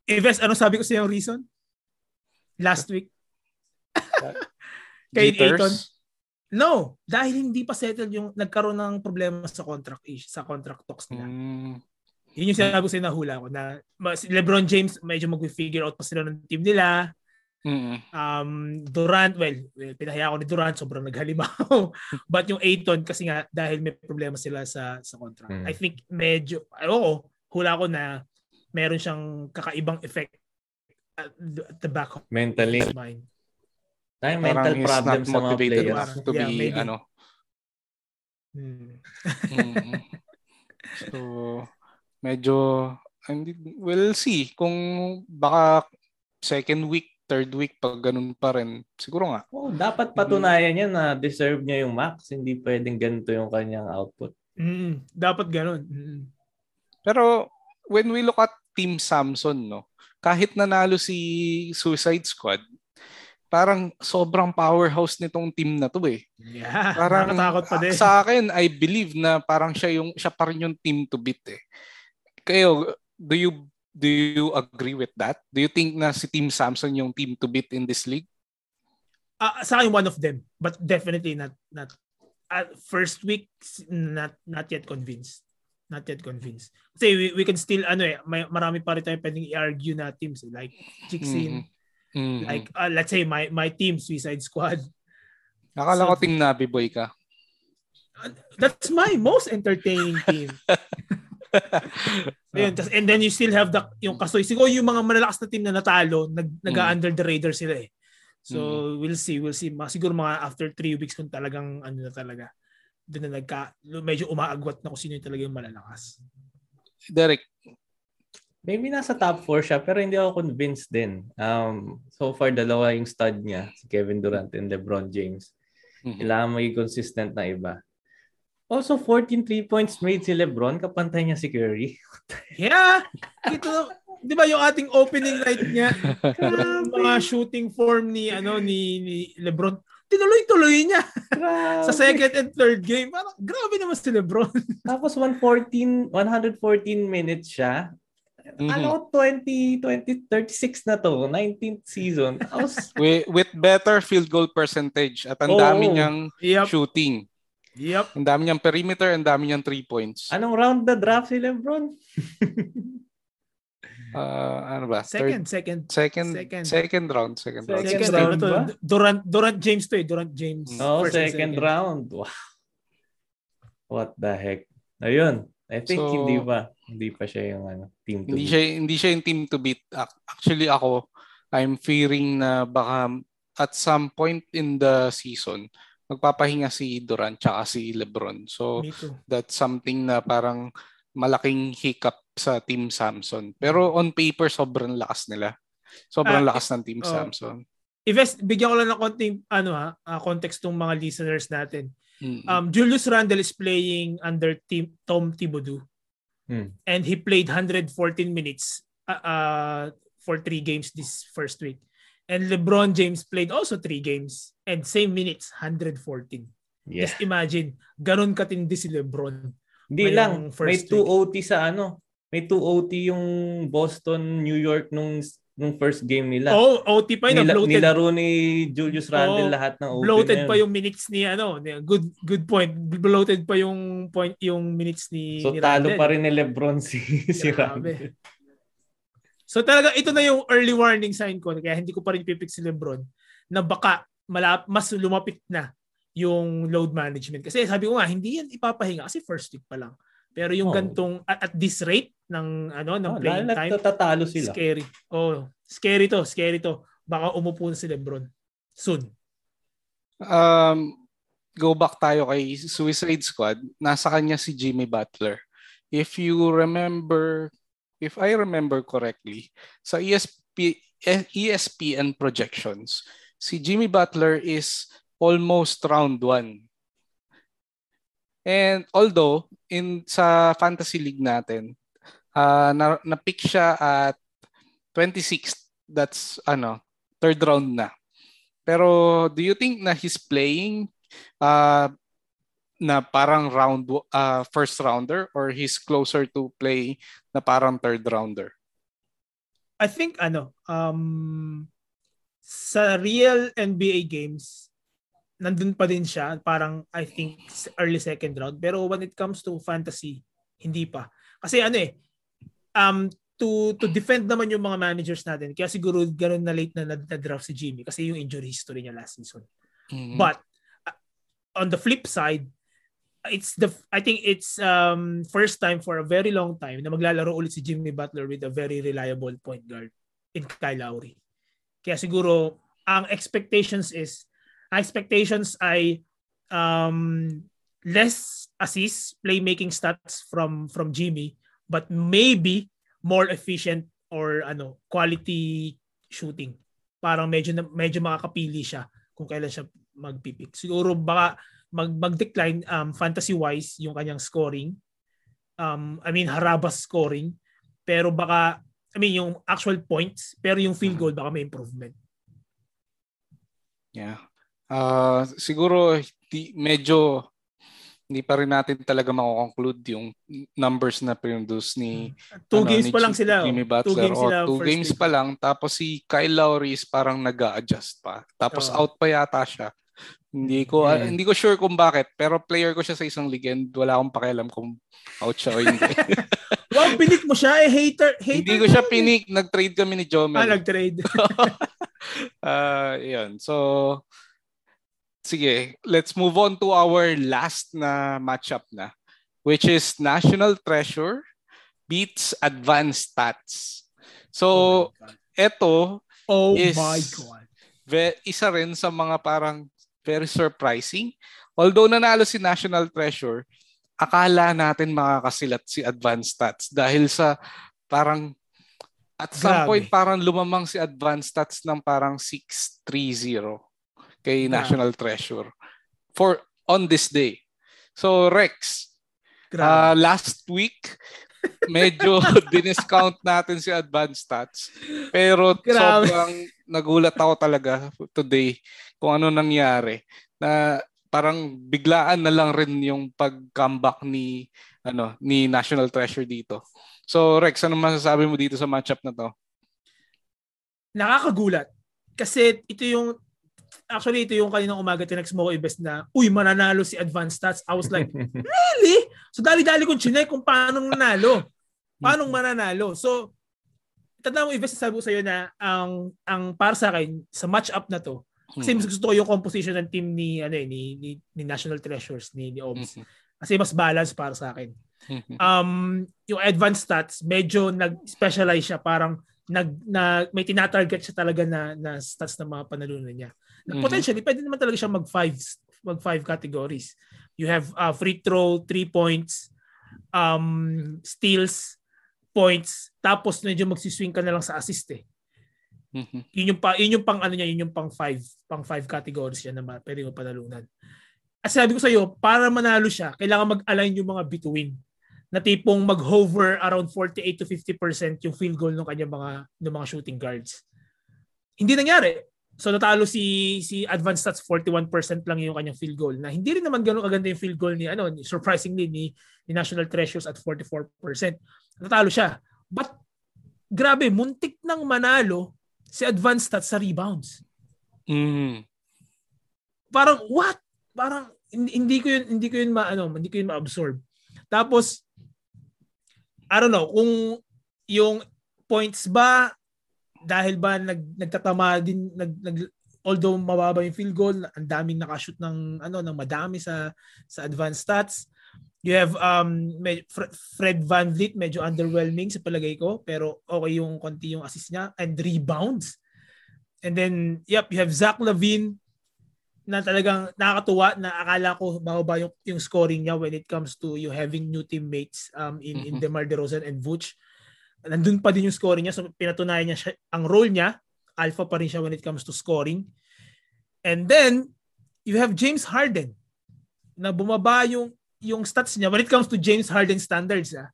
Ives, ano sabi ko sa yung reason? last week. Kay Aiton. No, dahil hindi pa settled yung nagkaroon ng problema sa contract issue, sa contract talks nila. Mm. Yun yung sinabi ko sa nahula ko na si LeBron James medyo mag-figure out pa sila ng team nila. Mm-hmm. Um, Durant, well, well, pinahaya ko ni Durant, sobrang naghalimaw. But yung Aiton, kasi nga, dahil may problema sila sa sa contract. Mm. I think medyo, oo, hula ko na meron siyang kakaibang effect at the back of mentally his mind. Tayo mental problems sa mga players. to yeah, be maybe. ano. Hmm. mm. So, medyo, hindi, we'll see kung baka second week, third week, pag ganun pa rin. Siguro nga. Oh, dapat patunayan niya na deserve niya yung max. Hindi pwedeng ganito yung kanyang output. Mm, dapat ganun. Mm. Pero when we look at Team Samson, no, kahit nanalo si Suicide Squad, parang sobrang powerhouse nitong team na to eh. Yeah, parang nakakatakot pa din. Sa akin, I believe na parang siya yung siya pa rin yung team to beat eh. Kayo, do you do you agree with that? Do you think na si Team Samson yung team to beat in this league? Uh, sa akin one of them, but definitely not not uh, first week not not yet convinced. Not yet convinced. Kasi we, we can still ano eh, may, marami pa rin tayo pwedeng i-argue na teams eh, like Chixin, mm-hmm Mm-hmm. Like uh, let's say my my team Suicide Squad. Akala so, ko team Nabi Boy ka. That's my most entertaining team. Ayun, tas, and then you still have the yung kasoy. Siguro yung mga malalakas na team na natalo, nag, mm. nag-under the radar sila eh. So mm. we'll see, we'll see. Siguro mga after three weeks kung talagang ano na talaga. Doon na nagka, medyo umaagwat na kung sino yung talaga yung malalakas. Derek, Maybe nasa top 4 siya, pero hindi ako convinced din. Um, so far, dalawa yung stud niya, si Kevin Durant and LeBron James. Mm-hmm. Kailangan maging consistent na iba. Also, 14 three points made si LeBron, kapantay niya si Curry. yeah! Ito, di ba yung ating opening night niya, mga shooting form ni ano ni, ni LeBron, tinuloy-tuloy niya. sa second and third game. Parang, grabe naman si LeBron. Tapos 114, 114 minutes siya. Mm-hmm. Ano, 20, 20, 36 na to, 19th season. Was... with, with better field goal percentage at ang oh, dami niyang yep. shooting. Yep. Ang dami niyang perimeter, ang dami niyang three points. Anong round the draft si Lebron? uh, ano ba? Second, Third, second, second, second, second round, second, round. Second, second round. round to, Durant, Durant James to eh, Durant James. Oh, second, second round. Wow. What the heck? Ayun. I think so, hindi pa hindi pa siya yung ano, team to hindi beat. Siya, hindi siya yung team to beat. Actually ako, I'm fearing na baka at some point in the season, magpapahinga si Durant tsaka si LeBron. So that's something na parang malaking hiccup sa Team Samson. Pero on paper, sobrang lakas nila. Sobrang uh, lakas ng Team uh, Samson. Ives, bigyan ko lang ng konting ano ha, uh, context ng mga listeners natin. Mm-hmm. Um, Julius Randle is playing under team Tom Thibodeau. Hmm. And he played 114 minutes uh, uh, for three games this first week. And LeBron James played also three games and same minutes, 114. Yeah. Just imagine, ganun katindi si LeBron. Hindi lang, may 2 OT sa ano, may 2 OT yung Boston, New York nung nung first game nila. Oh, OT pa yun. Nila, bloated. Nilaro ni Julius Randle oh, lahat ng OT Bloated pa yung minutes ni ano. Good good point. Bloated pa yung point yung minutes ni So ni talo pa rin ni LeBron si si Randle. So talaga ito na yung early warning sign ko kaya hindi ko pa rin pipick si LeBron na baka malap, mas lumapit na yung load management. Kasi sabi ko nga, hindi yan ipapahinga kasi first week pa lang. Pero yung oh. gantong at, at this rate ng ano ng oh, playing time, tatalo sila. Scary. Oh, scary to, scary to. Baka umupo na si LeBron soon. Um go back tayo kay Suicide Squad. Nasa kanya si Jimmy Butler. If you remember if I remember correctly, sa ESP ESPN projections, si Jimmy Butler is almost round 1 And although in sa fantasy league natin, uh, na, na-pick siya at 26th. That's ano, third round na. Pero do you think na he's playing uh, na parang round uh, first rounder or he's closer to play na parang third rounder? I think ano, um sa real NBA games, nandun pa din siya, parang I think early second round. Pero when it comes to fantasy, hindi pa. Kasi ano eh, um, to to defend naman yung mga managers natin, kaya siguro ganoon na late na na-draft si Jimmy kasi yung injury history niya last season. Mm-hmm. But uh, on the flip side, it's the I think it's um first time for a very long time na maglalaro ulit si Jimmy Butler with a very reliable point guard in Kyle Lowry. Kaya siguro ang expectations is expectations ay um, less assists, playmaking stats from from Jimmy, but maybe more efficient or ano, quality shooting. Parang medyo medyo makakapili siya kung kailan siya magpipick. Siguro baka mag mag-decline um, fantasy-wise yung kanyang scoring. Um, I mean harabas scoring, pero baka I mean yung actual points, pero yung field goal baka may improvement. Yeah. Uh, siguro di, medyo hindi pa rin natin talaga mako-conclude yung numbers na produce ni two ano, games ni pa lang sila. Oh. Jimmy Butler. Two games, sila two games pa lang tapos si Kyle Lowry is parang nag-adjust pa. Tapos oh. out pa yata siya. Hindi ko yeah. uh, hindi ko sure kung bakit pero player ko siya sa isang league and wala akong pakialam kung out siya o hindi. wow, pinik mo siya eh hater hater. Hindi ko siya pinik, nag-trade kami ni Jomel. Ah, nag-trade. uh, yun. So sige, let's move on to our last na matchup na, which is National Treasure beats Advanced Stats. So, oh ito oh is my God. Ve- isa rin sa mga parang very surprising. Although nanalo si National Treasure, akala natin makakasilat si Advanced Stats dahil sa parang at some Grabe. point parang lumamang si Advanced Stats ng parang 6-3-0 kay National Treasure for on this day. So Rex, uh, last week medyo diniscount natin si advanced stats. Pero Grabe. sobrang nagulat ako talaga today kung ano nangyari na parang biglaan na lang rin yung pag-comeback ni ano ni National Treasure dito. So Rex, ano masasabi mo dito sa matchup na to? Nakakagulat. Kasi ito yung actually ito yung kaninang umaga tinext mo ko ibes na uy mananalo si advanced stats. I was like really? So dali-dali kong chinek kung paano nanalo paano mananalo? So tanda mo ibes sabi ko sa iyo na ang ang para sa akin sa match up na to kasi mas gusto ko yung composition ng team ni ano eh, ni, ni, ni National Treasures ni ni Obs. Mm-hmm. kasi mas balance para sa akin. Mm-hmm. um yung advanced stats medyo nag-specialize siya parang nag na may tina-target siya talaga na na stats ng mga panalunan niya Mm-hmm. Potentially, pwede naman talaga siya mag five mag five categories. You have uh, free throw, three points, um, steals, points, tapos medyo magsiswing ka na lang sa assist eh. Mm-hmm. Yun yung pa yun yung pang ano niya, yun yung pang five, pang five categories niya na pwede mo panalunan. At sabi ko sa iyo, para manalo siya, kailangan mag-align yung mga between na tipong mag-hover around 48 to 50% yung field goal ng kanyang mga ng mga shooting guards. Hindi nangyari. So natalo si si advanced stats 41% lang yung kanyang field goal na hindi rin naman ganoon kaganda yung field goal ni ano surprisingly ni, ni National Treasures at 44%. Natalo siya. But grabe muntik nang manalo si advanced stats sa rebounds. Mm. Parang what? Parang hindi ko yun hindi ko yun maano, hindi ko yun ma-absorb. Tapos I don't know kung yung points ba dahil ba nag nagtatama din nag, nag although mababa yung field goal, ang daming nakashoot ng ano ng madami sa sa advanced stats. You have um Fred Van Vliet medyo underwhelming sa palagay ko pero okay yung konti yung assist niya and rebounds. And then yep, you have Zach Lavine na talagang nakakatuwa na akala ko bababa yung, yung scoring niya when it comes to you having new teammates um in mm-hmm. in DeMar DeRozan and Vooch nandun pa din yung scoring niya. So pinatunayan niya siya, ang role niya, alpha pa rin siya when it comes to scoring. And then, you have James Harden na bumaba yung yung stats niya when it comes to James Harden standards ah.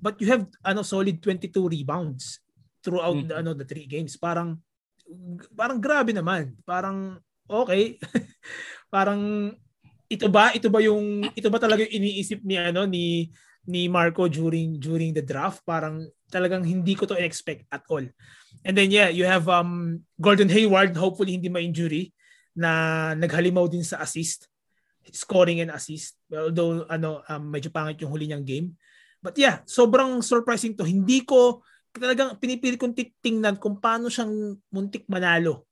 But you have ano solid 22 rebounds throughout mm. the ano the three games. Parang parang grabe naman. Parang okay. parang ito ba ito ba yung ito ba talaga yung iniisip ni ano ni ni Marco during during the draft parang talagang hindi ko to expect at all. And then yeah, you have um Gordon Hayward, hopefully hindi ma-injury na naghalimaw din sa assist, scoring and assist. Although ano um, medyo pangit yung huli niyang game. But yeah, sobrang surprising to. Hindi ko talagang pinipili kong titingnan kung paano siyang muntik manalo.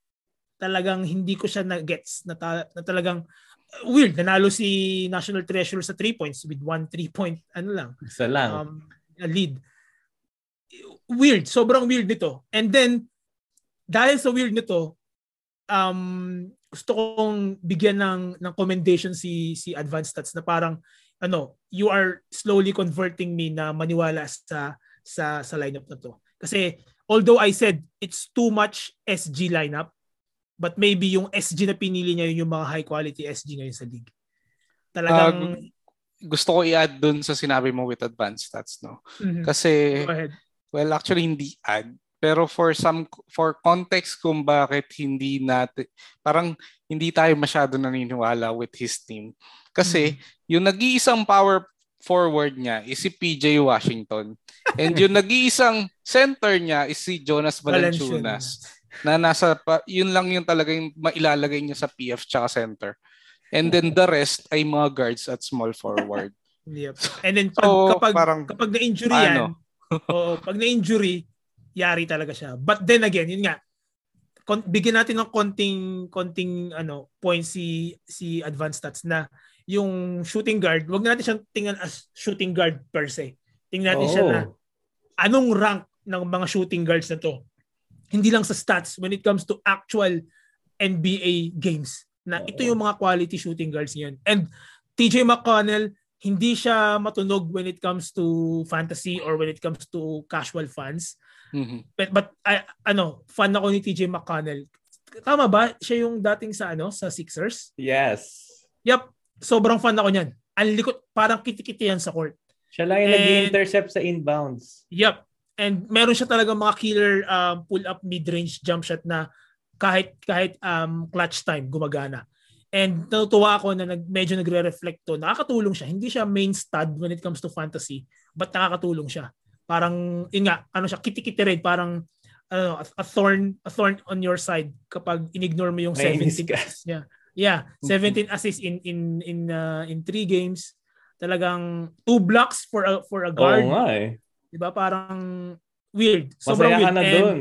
Talagang hindi ko siya na-gets na, ta- na talagang uh, weird. Nanalo si National Treasure sa 3 points with one 3 point ano lang. Isa lang. Um, lead weird, sobrang weird nito. And then dahil sa weird nito, um gusto kong bigyan ng ng commendation si si Advanced Stats na parang ano, you are slowly converting me na maniwala sa sa sa lineup na to. Kasi although I said it's too much SG lineup, but maybe yung SG na pinili niya yun yung mga high quality SG ngayon sa league. Talagang uh, gusto ko i-add dun sa sinabi mo with advanced stats, no? Mm-hmm. Kasi well actually hindi add pero for some for context kung bakit hindi natin parang hindi tayo masyado naniniwala with his team. Kasi mm-hmm. yung nag-iisang power forward niya is si PJ Washington. And yung nag-iisang center niya is si Jonas Valanciunas na nasa yun lang yung talaga yung mailalagay niya sa PF tsaka center. And then the rest ay mga guards at small forward. Yep. and then pag, so, kapag parang, kapag na-injury yan ano? oo, pag na-injury yari talaga siya. But then again, yun nga, kon- bigyan natin ng konting konting ano point si si advanced stats na yung shooting guard, wag natin siyang tingnan as shooting guard per se. Tingnan natin oh. siya na anong rank ng mga shooting guards na to. Hindi lang sa stats when it comes to actual NBA games na ito yung mga quality shooting guards niyan. And TJ McConnell, hindi siya matunog when it comes to fantasy or when it comes to casual fans. Mm-hmm. But, but I, ano, fan ako ni TJ McConnell. Tama ba? Siya yung dating sa ano sa Sixers? Yes. Yep. Sobrang fan ako niyan. Ang likot, parang kitikiti yan sa court. Siya lang yung nag-intercept sa inbounds. Yep. And meron siya talaga mga killer um, pull-up mid-range jump shot na kahit kahit um, clutch time gumagana. And natutuwa ako na nag, medyo nagre-reflect to. Nakakatulong siya. Hindi siya main stud when it comes to fantasy, but nakakatulong siya parang yun nga ano siya kitikiti rin parang ano, a, thorn a thorn on your side kapag inignore mo yung 17 assists niya. Yeah, 17 mm-hmm. assists in in in uh, in three games. Talagang two blocks for a for a guard. Oo nga eh. 'Di ba? Parang weird. Sobrang Masaya weird. ka na doon.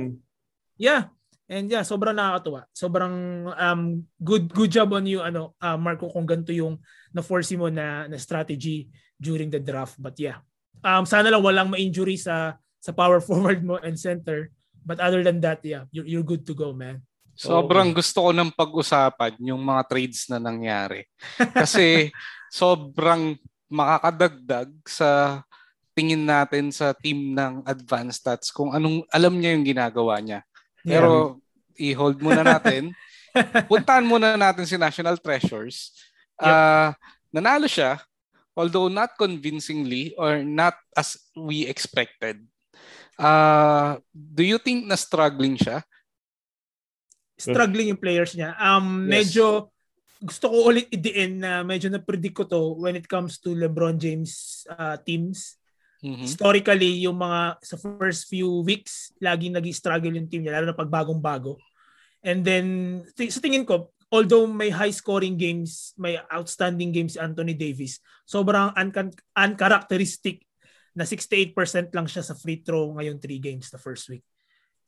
Yeah. And yeah, sobrang nakakatuwa. Sobrang um good good job on you ano uh, Marco kung ganito yung na force mo na na strategy during the draft. But yeah, um, sana lang walang ma-injury sa sa power forward mo and center. But other than that, yeah, you're, you're good to go, man. Sobrang gusto ko ng pag-usapan yung mga trades na nangyari. Kasi sobrang makakadagdag sa tingin natin sa team ng advanced stats kung anong alam niya yung ginagawa niya. Pero yeah. i-hold muna natin. Puntahan muna natin si National Treasures. Uh, yep. nanalo siya although not convincingly or not as we expected. Uh, do you think na struggling siya? Struggling yung players niya. Um, yes. Medyo gusto ko ulit idiin na medyo na-predict ko to when it comes to LeBron James uh, teams. Mm-hmm. Historically, yung mga sa first few weeks, laging nag-struggle yung team niya, lalo na pag bagong-bago. And then, t- sa tingin ko, although may high scoring games, may outstanding games si Anthony Davis, sobrang un- uncharacteristic na 68% lang siya sa free throw ngayong 3 games the first week.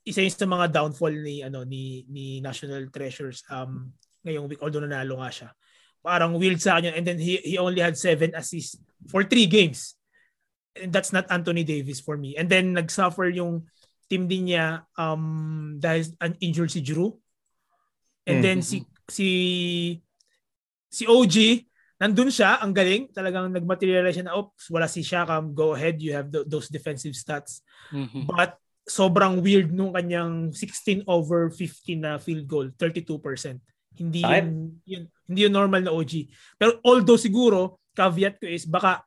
Isa yun sa mga downfall ni ano ni ni National Treasures um ngayong week although nanalo nga siya. Parang weird sa kanya and then he he only had 7 assists for 3 games. That's not Anthony Davis for me. And then nagsuffer yung team din niya um dahil injured si Drew. And mm-hmm. then si si si OG nandun siya, ang galing, talagang nagmaterialize siya na, oops, wala si Shakam, go ahead, you have the, those defensive stats. Mm-hmm. But sobrang weird nung kanyang 16 over 15 na field goal, 32%. Hindi yun, yun, hindi yun normal na OG. Pero although siguro, caveat ko is baka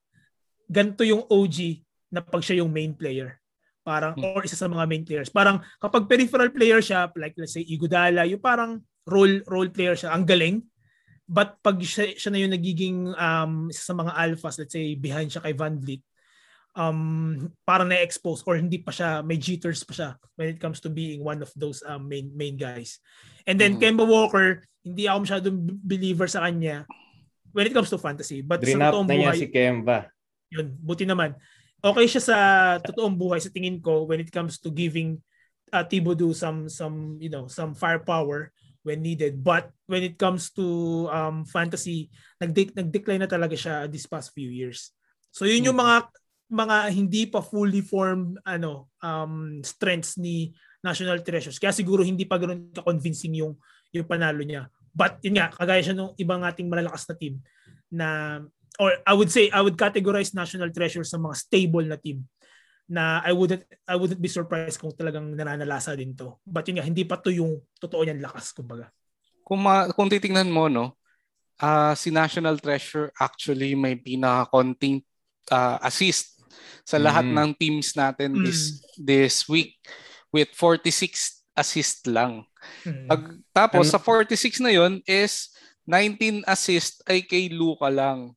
ganito yung OG na pag siya yung main player. Parang, mm-hmm. or isa sa mga main players. Parang kapag peripheral player siya, like let's say Igudala, yung parang role role player siya. Ang galing. But pag siya, siya na yung nagiging um, isa sa mga alphas, let's say behind siya kay Van Vliet, um, parang na-expose or hindi pa siya, may jitters pa siya when it comes to being one of those um, main main guys. And then mm-hmm. Kemba Walker, hindi ako masyadong believer sa kanya when it comes to fantasy. But Dream sa totoong buhay, si Kemba. Yun, buti naman. Okay siya sa totoong buhay sa tingin ko when it comes to giving uh, Thibodeau some some you know some firepower when needed. But when it comes to um, fantasy, nag- nag-decline na talaga siya this past few years. So yun yung mm-hmm. mga mga hindi pa fully formed ano um, strengths ni National Treasures. Kaya siguro hindi pa ganoon ka-convincing yung yung panalo niya. But yun nga, kagaya siya ng ibang ating malalakas na team na or I would say I would categorize National Treasure sa mga stable na team na I wouldn't I wouldn't be surprised kung talagang nananalasa din to. But yun nga, hindi pa to yung totoo niyang lakas, kumbaga. Kung, ma- kung titingnan mo, no, uh, si National Treasure actually may pinaka-konting uh, assist sa lahat mm. ng teams natin mm. this this week with 46 assist lang. Mm. Pag, tapos ano? sa 46 na yon is 19 assist ay kay Luka lang.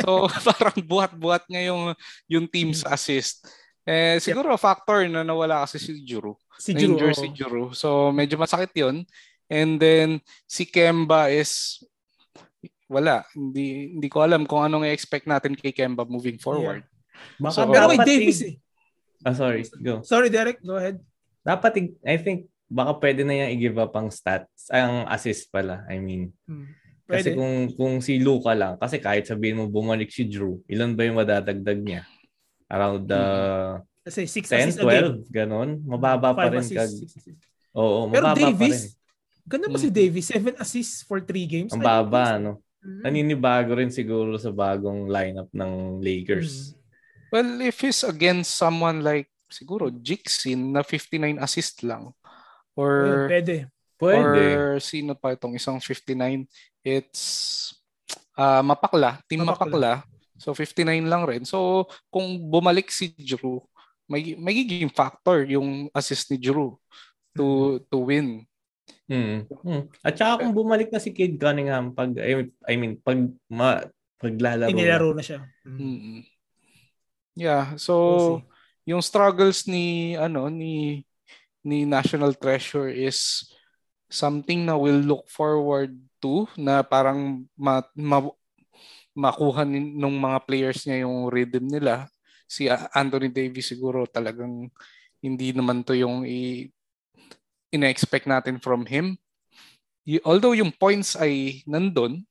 So parang buhat-buhat niya yung yung team's mm. assist. Eh siguro yep. factor na nawala kasi si Juru. Si Juru. Oh. si Juru. So medyo masakit 'yon. And then si Kemba is wala. Hindi hindi ko alam kung anong i-expect natin kay Kemba moving forward. Yeah. Baka so, pero may Davis eh. Ah, sorry. Go. Sorry, Derek. Go ahead. Dapat, I think, baka pwede na niya i-give up ang stats, ang assist pala, I mean. Hmm. Kasi kung kung si Luka lang, kasi kahit sabihin mo bumalik si Drew, ilan ba yung madadagdag niya? Around the uh, kasi 6 10, 12, ganon. Mababa pa rin. Kag... Oo, mababa Pero Davis, pa rin. Ganda ba si. Davis? 7 assists for 3 games? Ang baba, no? Mm-hmm. Naninibago rin siguro sa bagong lineup ng Lakers. Mm. Well, if he's against someone like siguro Jixin na 59 assist lang or pwede. Pwede. Or sino pa itong isang 59? It's uh, Mapakla, Team Mapakla. Mapakla. So 59 lang rin. So kung bumalik si Drew, may magiging factor yung assist ni Drew to mm-hmm. to win. Mm. mm. At saka kung bumalik na si Kid Cunningham pag I mean pag ma, paglalaro Inilaro na siya. Mm. Yeah, so we'll yung struggles ni ano ni ni National Treasure is something na we'll look forward to na parang ma, ma, makuha ng mga players niya yung rhythm nila. Si Anthony Davis siguro talagang hindi naman to yung i, ina-expect natin from him. Y- although yung points ay nandun,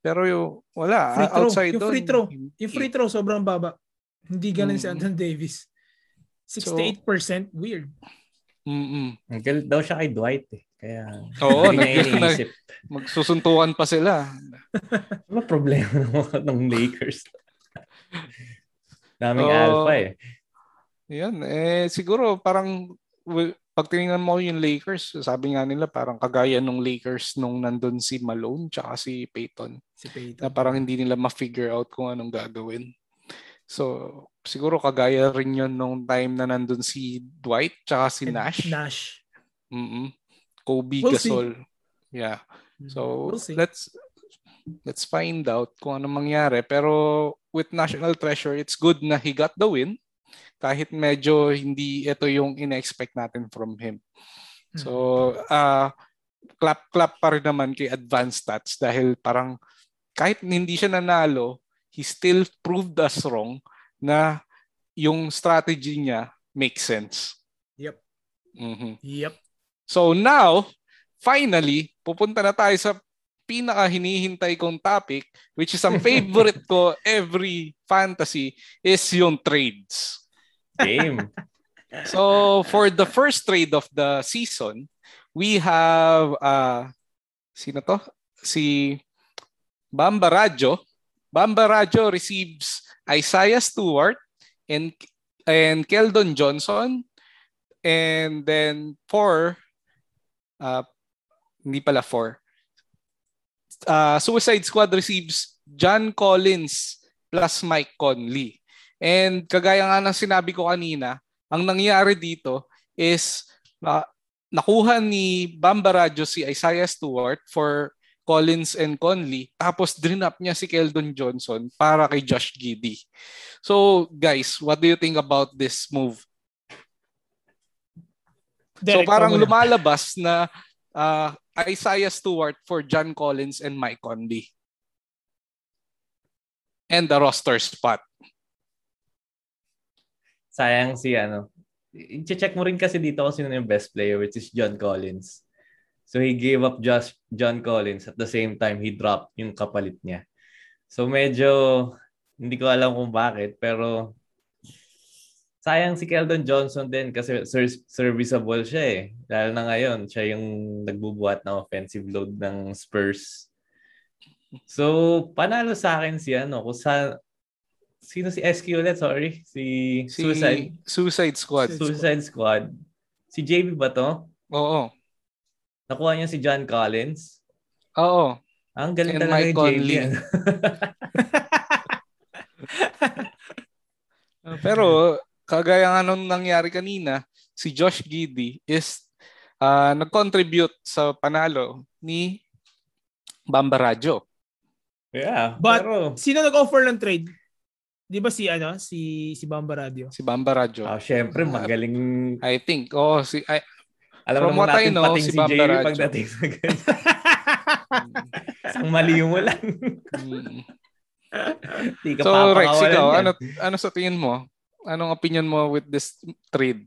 pero yung, wala, free throw. outside yung free throw, yung free throw sobrang baba. Hindi ganun mm. si Anthony Davis. 68% so, weird. Mm-mm. Galit daw siya kay Dwight eh. Kaya Oo, nag- magsusuntukan pa sila. ano problema ng, ng Lakers? Daming oh, alpha eh. Yan, eh siguro parang pag tinignan mo yung Lakers, sabi nga nila parang kagaya nung Lakers nung nandun si Malone tsaka si Peyton. Si Peyton. Na parang hindi nila ma-figure out kung anong gagawin. So, siguro kagaya rin yun nung time na nandun si Dwight tsaka si Nash. Nash. Mm-mm. Kobe we'll Gasol. See. Yeah. So, we'll let's let's find out kung ano mangyari. Pero with National Treasure, it's good na he got the win kahit medyo hindi ito yung ina-expect natin from him. So, uh, clap-clap pa rin naman kay advanced stats dahil parang kahit hindi siya nanalo, he still proved us wrong na yung strategy niya makes sense. Yep. Mm-hmm. Yep. So now, finally, pupunta na tayo sa pinaka hinihintay kong topic, which is ang favorite ko every fantasy, is yung trades. Game. so, for the first trade of the season, we have, uh, sino to? Si Bamba Radjo Bamba Radjo receives Isaiah Stewart and and Keldon Johnson and then four uh, hindi pala four uh, Suicide Squad receives John Collins plus Mike Conley and kagaya nga ng sinabi ko kanina ang nangyari dito is uh, nakuha ni Bamba Radjo si Isaiah Stewart for Collins and Conley. Tapos drinap niya si Keldon Johnson para kay Josh Giddy. So guys, what do you think about this move? Derek, so parang lumalabas na uh, Isaiah Stewart for John Collins and Mike Conley. And the roster spot. Sayang si ano. I-check mo rin kasi dito kung sino yung best player which is John Collins. So he gave up just John Collins at the same time he dropped yung kapalit niya. So medyo hindi ko alam kung bakit pero sayang si Keldon Johnson din kasi ser- serviceable siya eh. Dahil na ngayon, siya yung nagbubuhat ng offensive load ng Spurs. So, panalo sa akin si ano, kung sa Sino si SQ ulit? Sorry. Si, Si Suicide. Suicide Squad. Suicide Squad. Si JB ba to? Oo. Nakuha niya si John Collins. Oo. Ang galing And talaga Mike ni JB. Pero kagaya nga nung nangyari kanina, si Josh Giddy is uh, nag-contribute sa panalo ni Bamba Radyo. yeah. But- pero, Sino nag-offer ng trade? Di ba si ano si si Bamba Radio? Si Bamba Radyo. ah, syempre, magaling. I think. Oh, si ay, Alam naman I natin know, pating si si, Bamba JB Radyo. pagdating sa. Isang mali mo lang. Di ka So Rex, ikaw, yan. ano, ano sa tingin mo? Anong opinion mo with this trade?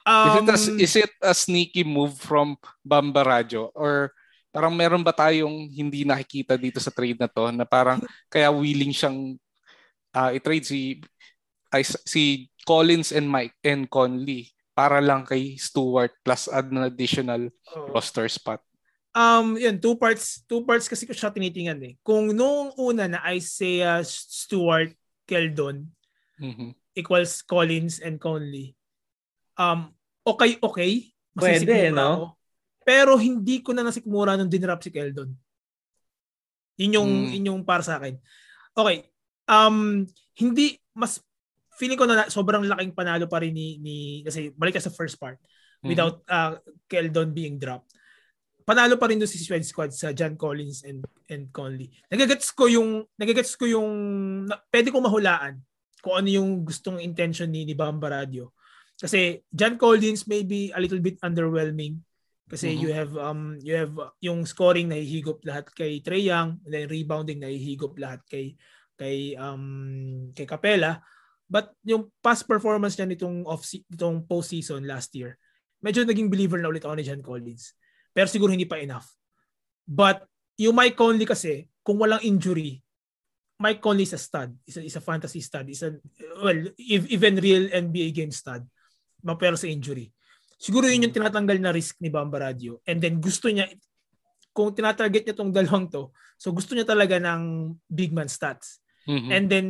Is, Um, it a, is it a sneaky move from Bamba Radyo? Or parang meron ba tayong hindi nakikita dito sa trade na to na parang kaya willing siyang ah, i-trade si ay, si Collins and Mike and Conley para lang kay Stewart plus add an additional oh. roster spot. Um, yun, two parts, two parts kasi ko siya tinitingnan eh. Kung noong una na Isaiah Stewart, Keldon Mhm. equals Collins and Conley. Um, okay, okay. Pwede, no? ako. Pero hindi ko na nasikmura nung dinrap si Keldon. Yun yung, Mm. yun yung para sa akin. Okay. Um, hindi, mas, feeling ko na sobrang laking panalo pa rin ni, ni kasi balik ka sa first part Mhm. without uh, Keldon being dropped. Panalo pa rin doon si Suicide Squad sa John Collins and and Conley. Nagagets ko yung nagagets ko yung na, pwede ko mahulaan kung ano yung gustong intention ni ni Bamba Radio. Kasi John Collins may be a little bit underwhelming kasi Mhm. you have um you have uh, yung scoring nahihigop lahat kay Trey Young, and then rebounding nahihigop lahat kay kay um kay Capella. But yung past performance niya nitong off nitong postseason last year, medyo naging believer na ulit ako ni John Collins. Pero siguro hindi pa enough. But yung Mike Conley kasi, kung walang injury, Mike Conley is a stud. Is a, is a fantasy stud. Is a, well, if, even real NBA game stud. Mapero sa injury. Siguro yun yung tinatanggal na risk ni Bamba Radio. And then gusto niya, kung tinatarget niya tong dalawang to, so gusto niya talaga ng big man stats. Mhm. And then,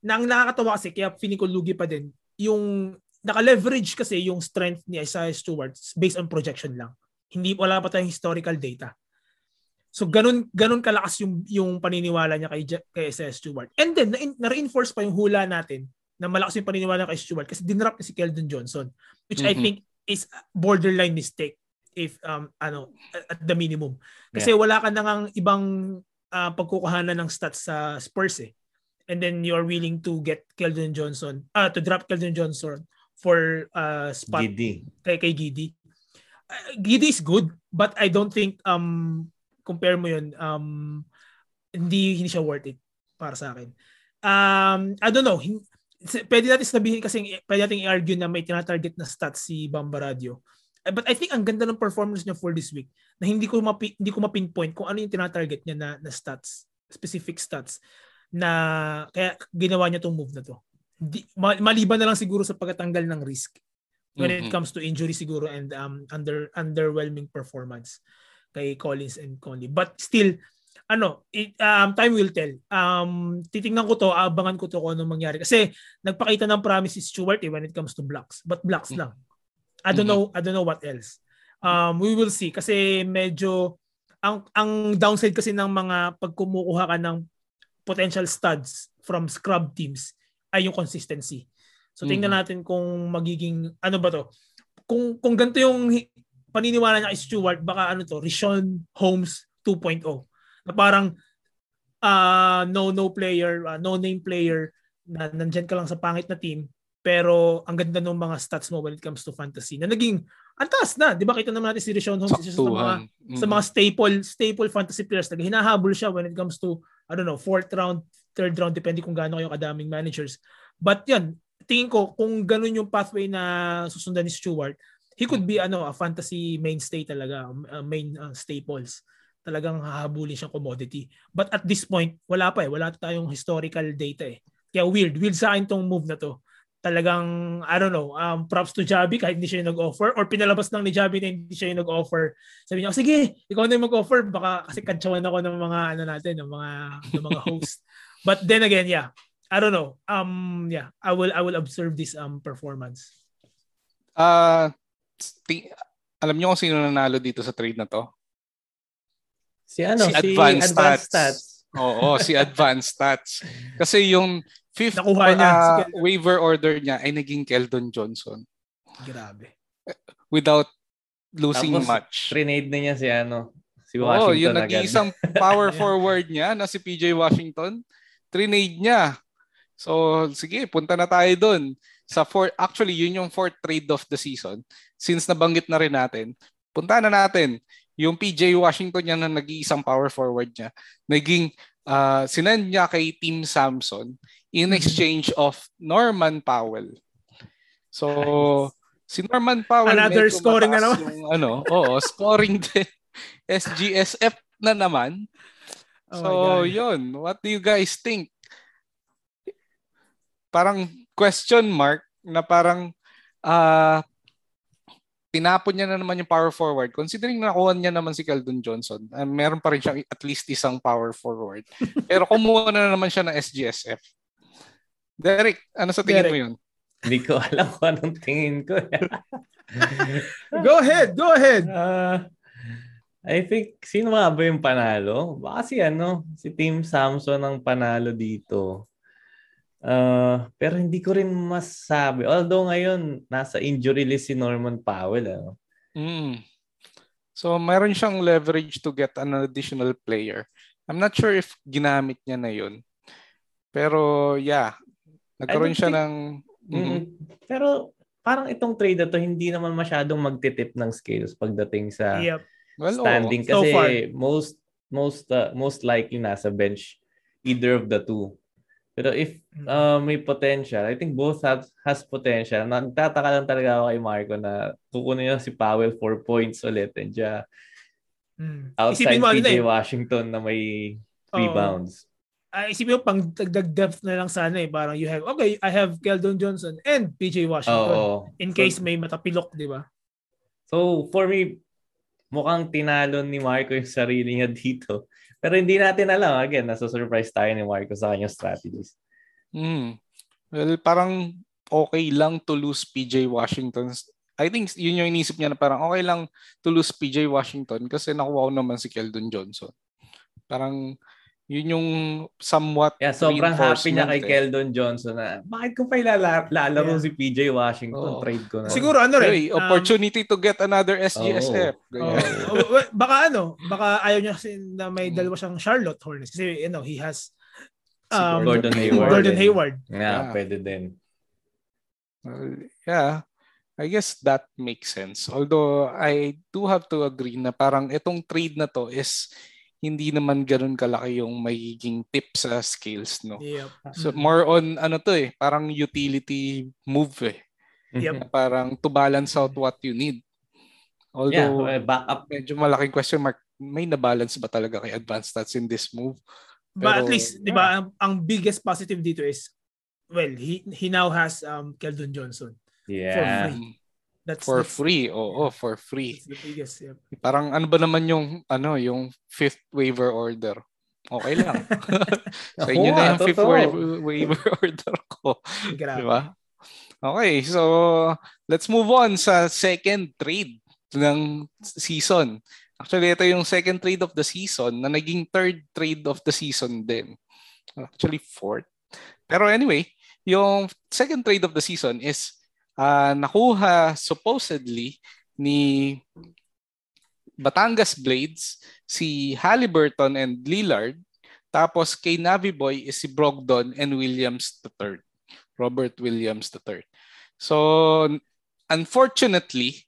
nang nakakatawa kasi, kaya feeling ko lugi pa din, yung naka-leverage kasi yung strength ni Isaiah Stewart based on projection lang. Hindi, wala pa tayong historical data. So, ganun, ganun kalakas yung, yung paniniwala niya kay, kay Isaiah Stewart. And then, na- na-reinforce pa yung hula natin na malakas yung paniniwala kay Stewart kasi dinrap niya si Keldon Johnson which I Mhm. think is borderline mistake if um ano at the minimum kasi wala ka nang ibang uh, pagkukuhanan ng stats sa Spurs eh and then you're willing to get Keldon Johnson ah to drop Keldon Johnson for uh spot Giddy. kay kay Giddy. Uh, Giddy is good but I don't think um compare mo yun um hindi hindi siya worth it para sa akin. Um I don't know, pwede natin sabihin kasi pwede natin i-argue na may tinatarget na stats si Bamba Radio. Eh, But I think ang ganda ng performance niya for this week na hindi ko mapi, hindi ko mapinpoint kung ano yung tinatarget niya na, na stats, specific stats na kaya ginawa niya tong move na to. Di, ma- maliban na lang siguro sa pagtatanggal ng risk when it Mhm. comes to injury siguro and um under underwhelming performance kay Collins and Conley. But still ano, it, um, time will tell. Um, titingnan ko to, abangan ko to kung anong mangyari. Kasi nagpakita ng promise si Stewart eh, when it comes to blocks. But blocks lang. I don't Mhm. know, I don't know what else. Um, we will see kasi medyo ang ang downside kasi ng mga pag kumukuha ka ng potential studs from scrub teams ay yung consistency. So tingnan Mhm. natin kung magiging ano ba to? Kung kung ganito yung paniniwala niya kay Stewart, baka ano to, Rishon Holmes 2.0. Na parang uh, no no player, uh, no name player na nandyan ka lang sa pangit na team pero ang ganda ng mga stats mo when it comes to fantasy na naging antas na, 'di ba? Kita naman natin si Rishon Holmes isa sa mga Saktuhan. sa mga staple staple fantasy players na hinahabol siya when it comes to I don't know, fourth round, third round depende kung gaano kayo kadaming managers. But 'yan, tingin ko kung ganun yung pathway na susundan ni Stewart, he could be ano, a fantasy mainstay talaga, uh, main uh, staples. Talagang hahabulin siyang commodity. But at this point, wala pa eh. Wala tayong historical data eh. Kaya weird. Weird sa akin tong move na to. talagang, I don't know, um, props to Javi kahit hindi siya yung nag-offer or pinalabas lang ni Javi na hindi siya yung nag-offer. Sabi niya, oh, sige, ikaw na yung mag-offer. Baka kasi kantsawan ako ng mga, ano natin, ng mga, ng mga host. But then again, yeah, I don't know. Um, yeah, I will, I will observe this um performance. Uh, t- alam niyo kung sino nanalo dito sa trade na to? Si ano? Si Advanced Stats. Stats. Oo, si Advanced Stats. Kasi yung fifth Nakuha niya, uh, si waiver order niya ay naging Keldon Johnson Grabe. without losing Tapos, much. Trinade na niya si ano, si Oo, Washington yung agad. nag-iisang power forward niya na si PJ Washington, trinade niya. So, sige, punta na tayo doon. Sa fourth, actually, yun yung fourth trade of the season. Since nabanggit na rin natin, punta na natin yung PJ Washington niya na nag-iisang power forward niya, naging uh, sinend niya kay Team Samson in exchange of Norman Powell. So, si Norman Powell Another scoring na naman. Yung, ano, oo, scoring din. SGSF na naman. Oh so, yun. What do you guys think? Parang question mark na parang ah tinapon niya na naman yung power forward. Considering nakuha niya naman si Keldon Johnson, uh, meron pa rin siyang at least isang power forward. Pero kumuha na naman siya ng SGSF. Derek, ano sa tingin Derek. mo yun? Hindi ko alam kung anong tingin ko. Go ahead, go ahead. Ah, I think, sino nga ba yung panalo? Baka si ano, si Team Samson ang panalo dito. Ah, pero hindi ko rin masabi. Although ngayon, nasa injury list si Norman Powell. Ano? Mm. So, mayroon siyang leverage to get an additional player. I'm not sure if ginamit niya na yun. Pero, yeah. Nagkaroon siya think- ng... Mhm. Mm, Pero parang itong trade na to, hindi naman masyadong magtitip ng scales pagdating sa Yep. Well, standing So kasi far. most most uh, most likely nasa bench either of the two. Pero if uh, may potential, I think both have, has potential. Nagtataka lang talaga ako kay Marco na kukunin niya si Powell 4 points ulit and yeah, Mm. outside mo, ano PJ eh. Washington na may rebounds. Ah, isipin mo, pang dagdag depth na lang sana eh. Parang you have, okay, I have Keldon Johnson and PJ Washington. Oo. In So- case may matapilok, di ba? So, for me, mukhang tinalo ni Marco yung sarili niya dito. Pero hindi natin alam. Again, nasa surprise tayo ni Marco sa kanyang strategies. Mm. Well, parang okay lang to lose PJ Washington. I think yun yung inisip niya na parang okay lang to lose PJ Washington kasi nakuha ko naman si Keldon Johnson. Parang yun yung somewhat Yeah, sobrang happy niya kay eh. Keldon Johnson na bakit ko pa ilala- lalaro Yeah. si PJ. Washington? Trade ko na. Siguro ano Hey, rin. um, opportunity to get another SGSF. oh, oh, baka ano, baka ayaw niya kasi na may dalawa siyang Charlotte Hornets. Kasi, you know, he has Si um, Gordon Hayward. Gordon Hayward. Yeah, Yeah. pwede din. Well, yeah, I guess that makes sense. Although I do have to agree na parang itong trade na to is hindi naman ganun kalaki yung magiging tip sa scales, no? Yep. So more on ano to eh, parang utility move eh. Yep. Na Parang to balance out what you need. Yeah, Although eh, backup. medyo malaking question mark, may na-balance ba talaga kay advanced stats in this move? But at Pero, least, di ba, ang, ang biggest positive dito is, well, he he now has um Keldon Johnson. Yeah. free. That's For that's, free, oo, for free. That's the biggest. Yep. Parang ano ba naman yung ano yung fifth waiver order? Okay lang. Sa Ako inyo na yung fifth wa- waiver order ko. Grabe. Di ba? Okay, so let's move on sa second trade ng season. Actually, ito yung second trade of the season na naging third trade of the season din. Actually, fourth. Pero anyway, yung second trade of the season is ah, nakuha supposedly ni Batangas Blades, si Halliburton and Lillard. Tapos kay Navi Boy is si Brogdon and Williams III. Robert Williams III. So, unfortunately,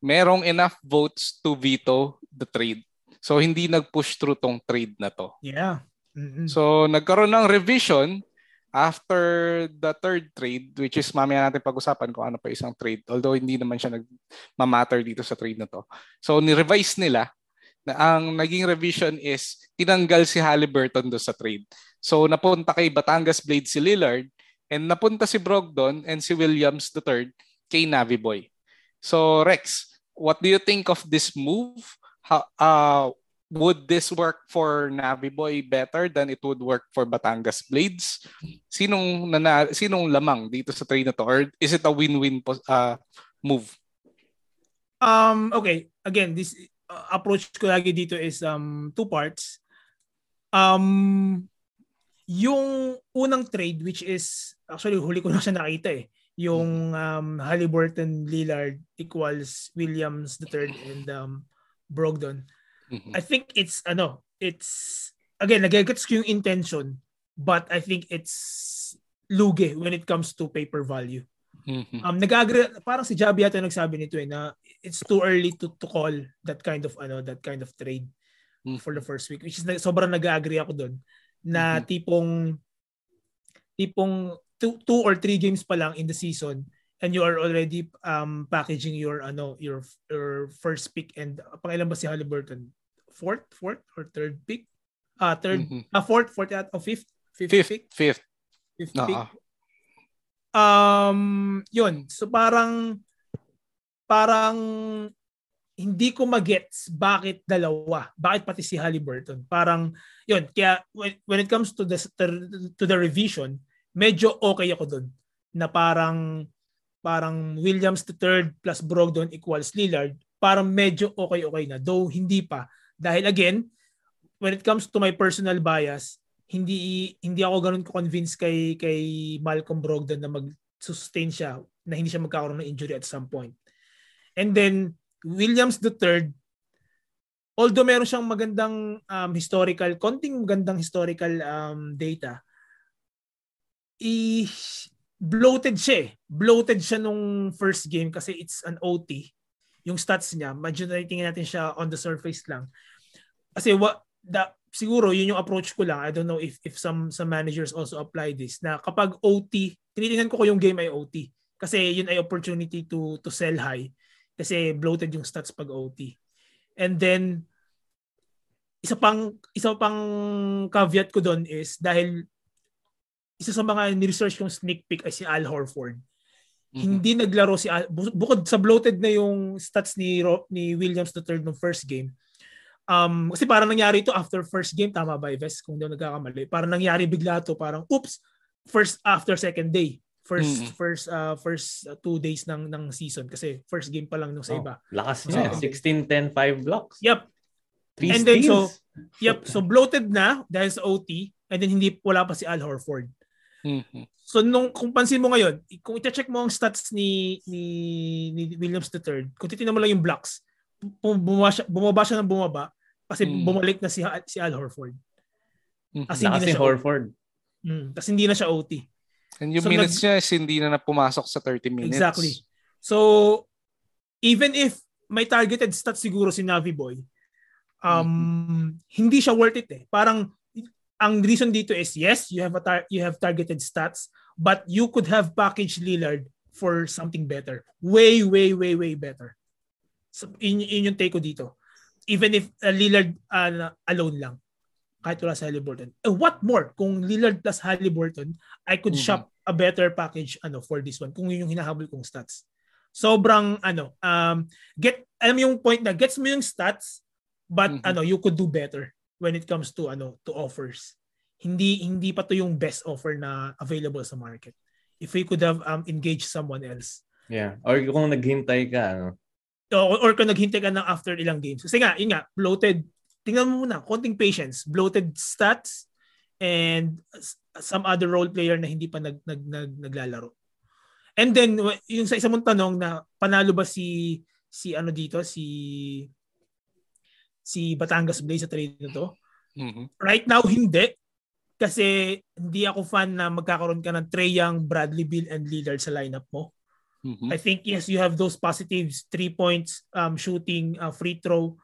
merong enough votes to veto the trade. So, hindi nag-push through tong trade na to. Yeah. Mm-mm. So, nagkaroon ng revision after the third trade, which is mamaya natin pag-usapan kung ano pa isang trade. Although hindi naman siya nag-matter dito sa trade na to. So, ni-revise nila na ang naging revision is tinanggal si Halliburton do sa trade. So, napunta kay Batangas Blade si Lillard And napunta si Brogdon and si Williams III kay Navi Boy. So Rex, what do you think of this move? How, uh, would this work for Navi Boy better than it would work for Batangas Blades? Sinong nana, sinong lamang dito sa trade na to or is it a win-win uh, move? Um okay, again, this uh, approach ko lagi dito is um two parts. Um yung unang trade which is actually huli ko na siya nakita eh yung um, Halliburton Lillard equals Williams the third and um, Brogdon. Mm-hmm. I think it's ano, it's again, nagagets ko yung intention, but I think it's lugi when it comes to paper value. Mm-hmm. Um nag-agree parang si Javi yata nagsabi nito eh na it's too early to to call that kind of ano that kind of trade mm-hmm. for the first week which is sobrang nag-agree ako doon na mm-hmm. tipong tipong two, two or three games pa lang in the season and you are already um packaging your ano your your first pick and pangilan ba si Halliburton fourth, fourth or third pick. Uh, third, mm-hmm. uh, fourth, fourth at, oh, fifth, fifth, fifth pick. Fifth. Fifth uh-huh. pick. Um, yun. So parang, parang, hindi ko magets bakit dalawa. Bakit pati si Halliburton. Parang, yun. Kaya, when, when it comes to the, to the revision, medyo okay ako dun. Na parang, parang Williams the third plus Brogdon equals Lillard, parang medyo okay-okay na. Though hindi pa. Dahil again, when it comes to my personal bias, hindi hindi ako ganoon ko-convince kay kay Malcolm Brogdon na mag-sustain siya na hindi siya magkakaroon ng injury at some point. And then Williams the third although meron siyang magandang um, historical, konting magandang historical um, data, i bloated siya eh. Bloated siya nung first game kasi it's an OT. Yung stats niya, medyo natin siya on the surface lang kasi what the siguro yun yung approach ko lang. I don't know if if some some managers also apply this na kapag OT, tinitingnan ko ko yung game ay OT kasi yun ay opportunity to to sell high kasi bloated yung stats pag OT. And then isa pang isa pang caveat ko doon is dahil isa sa mga ni-research kong sneak peek ay si Al Horford. Mm-hmm. Hindi naglaro si Al, bukod sa bloated na yung stats ni ni Williams the third ng first game Um, kasi parang nangyari ito after first game, tama ba, Ives? Kung hindi nagkakamali. Parang nangyari bigla to parang, oops, first after second day. First mm-hmm. first uh, first uh, two days ng ng season kasi first game pa lang nung sa oh, iba. Lakas niya. 16 10 5 blocks. Yep. Three and steals. then so yep, so bloated na dahil sa OT and then hindi wala pa si Al Horford. Mm-hmm. So nung kung pansin mo ngayon, kung i-check mo ang stats ni ni, ni Williams III, kung titingnan mo lang yung blocks, bumaba siya, bumaba siya ng bumaba kasi mm. bumalik na si si Al Horford. Mm. Kasi hindi na si Horford. Mm, kasi hindi na siya OT. And yung so, minutes nag, niya is hindi na napumasok sa 30 minutes. Exactly. So, even if may targeted stats siguro si Navi Boy, um, mm-hmm. hindi siya worth it eh. Parang, ang reason dito is, yes, you have a tar- you have targeted stats, but you could have packaged Lillard for something better. Way, way, way, way better. So, in, in yung take ko dito. Even if uh, Lillard uh, alone lang. Kahit wala sa Halliburton. Uh, what more? Kung Lillard plus Halliburton, I could mm-hmm. shop a better package ano for this one. Kung yun yung hinahabol kong stats. Sobrang ano, um, get, alam yung point na, gets mo yung stats, but mm-hmm. ano, you could do better when it comes to ano, to offers. Hindi hindi pa to yung best offer na available sa market. If we could have um, engaged someone else. Yeah. Or kung naghintay ka, ano, or, or kung naghintay ka ng after ilang games. Kasi nga, yun nga, bloated. Tingnan mo muna, konting patience. Bloated stats and some other role player na hindi pa nag, nag, nag, naglalaro. And then, yung sa isa mong tanong na panalo ba si si ano dito, si si Batangas Blaze sa trade na to? Mm-hmm. Right now, hindi. Kasi hindi ako fan na magkakaroon ka ng Trey Young, Bradley Bill, and Lillard sa lineup mo. Mm-hmm. I think yes, you have those positives, three points, um, shooting, uh, free throw,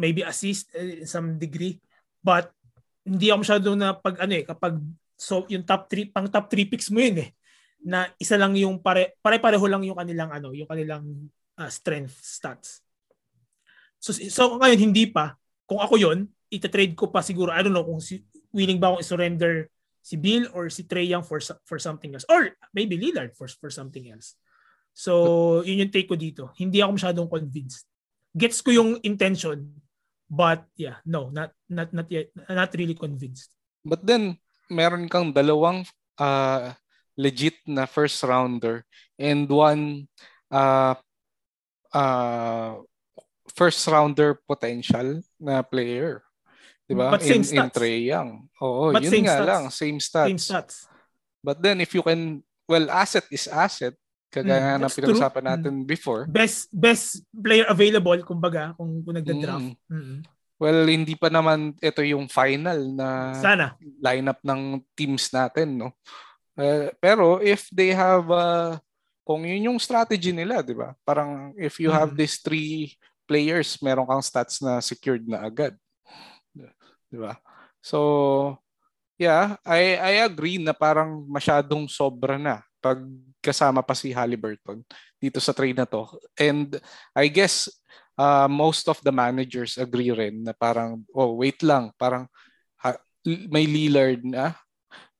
maybe assist uh, some degree. But hindi ako masyado na pag ano eh, kapag so yung top 3 pang top 3 picks mo yun eh na isa lang yung pare pare-pareho lang yung kanilang ano, yung kanilang uh, strength stats. So so ngayon hindi pa kung ako yon ita-trade ko pa siguro I don't know kung si, willing ba akong i-surrender si Bill or si Trey Young for for something else or maybe Lillard for for something else. So, yun yung take ko dito. Hindi ako masyadong convinced. Gets ko yung intention, but yeah, no, not not not yet, not really convinced. But then meron kang dalawang uh, legit na first rounder and one uh, uh, first rounder potential na player. 'Di ba? In, in Trey Young. Oo, But yun nga stats. lang, same stats. Same stats. But then if you can well asset is asset kagaya mm, na pinag-usapan natin mm. before. Best best player available kumbaga kung, kung nagda-draft. Mm. Mm-hmm. Well, hindi pa naman ito yung final na Sana. lineup ng teams natin, no. Uh, pero if they have uh, kung yun yung strategy nila, 'di ba? Parang if you mm have these three players, meron kang stats na secured na agad. 'Di ba? So, yeah, I I agree na parang masyadong sobra na pag kasama pa si Halliburton dito sa trade na to. And I guess uh, most of the managers agree rin na parang, oh, wait lang, parang ha, may Lillard na,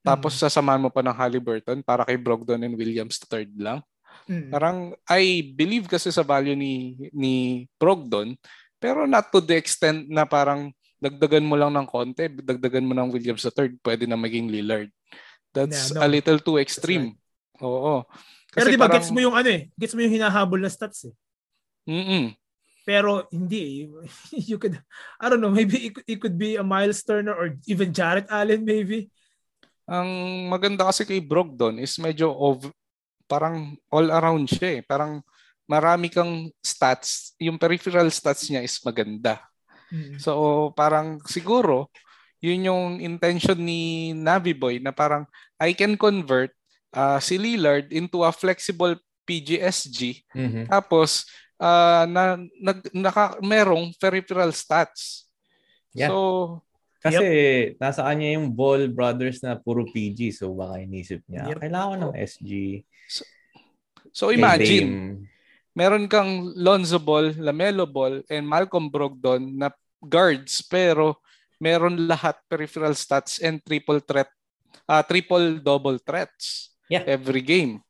tapos mm-hmm. sasamahan mo pa ng Halliburton para kay Brogdon and Williams third lang. Mm-hmm. Parang I believe kasi sa value ni ni Brogdon, pero not to the extent na parang dagdagan mo lang ng konti, dagdagan mo ng Williams third, pwede na maging Lillard. That's yeah, no. a little too extreme. Oo. Kasi Pero di ba, parang... gets mo yung ano eh, gets mo yung hinahabol na stats eh. Mm Pero hindi eh. You could, I don't know, maybe it, it could be a Miles Turner or even Jarrett Allen maybe. Ang maganda kasi kay Brogdon is medyo of, parang all around siya eh. Parang marami kang stats. Yung peripheral stats niya is maganda. Mm-hmm. So parang siguro, yun yung intention ni Navi Boy na parang I can convert uh, si Lillard into a flexible PGSG. Mm-hmm. Tapos uh, na nag naka merong peripheral stats. Yeah. So kasi yep. nasa kanya yung Ball Brothers na puro PG so baka inisip niya yep. kailangan ng SG. So, so imagine meron kang Lonzo Ball, Lamelo Ball and Malcolm Brogdon na guards pero meron lahat peripheral stats and triple threat uh, triple double threats yeah. every game.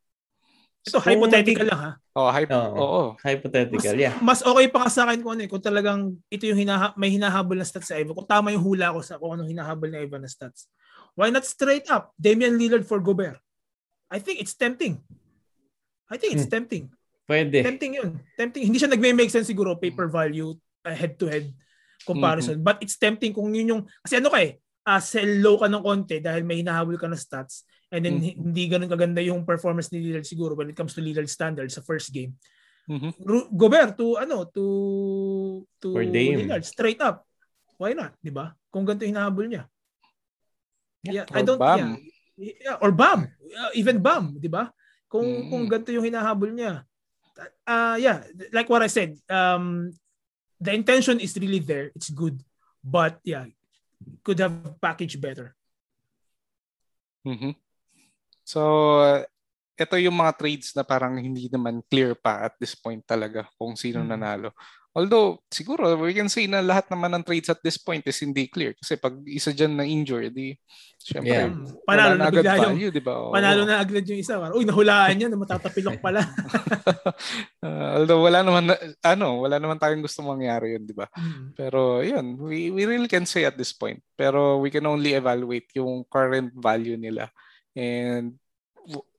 Ito, so, hypothetical lang ha. Oh, hy- oo. oo. Hypothetical, mas, yeah. Mas okay pa nga sa akin kung ano eh, kung talagang ito yung hinaha- may hinahabol na stats sa Evan. Kung tama yung hula ko sa kung anong hinahabol na Evan na stats. Why not straight up Damian Lillard for Gobert? I think it's tempting. I think it's hmm. tempting. Pwede. Tempting yun. Tempting. Hindi siya nagme-make sense siguro paper value uh, head-to-head comparison. Mm-hmm. But it's tempting kung yun yung... Kasi ano ka eh, uh, sell low ka ng konti dahil may hinahabol ka na stats And then mm-hmm. hindi ganun kaganda yung performance ni Lillard siguro when it comes to Lillard standards sa first game. Mm-hmm. Gobert to ano to to Lillard straight up. Why not, 'di ba? Kung ganito hinahabol niya. Yeah, yeah I don't Bam. Yeah, yeah, or Bam. Uh, even Bam, 'di ba? Kung mm-hmm. kung ganito yung hinahabol niya. Uh yeah, like what I said, um the intention is really there. It's good. But yeah, could have packaged better. Mhm. So, ito yung mga trades na parang hindi naman clear pa at this point talaga kung sino mm-hmm. nanalo. Although, siguro, we can say na lahat naman ng trades at this point is hindi clear. Kasi pag isa dyan na injured, di, syempre, yeah. panalo na, na agad value, di ba? Panalo na agad yung isa. Uy, nahulaan niya na matatapilok pala. uh, although, wala naman, na, ano, wala naman tayong gusto mangyari yun, di ba? Mm. Pero, yun, we, we really can say at this point. Pero, we can only evaluate yung current value nila And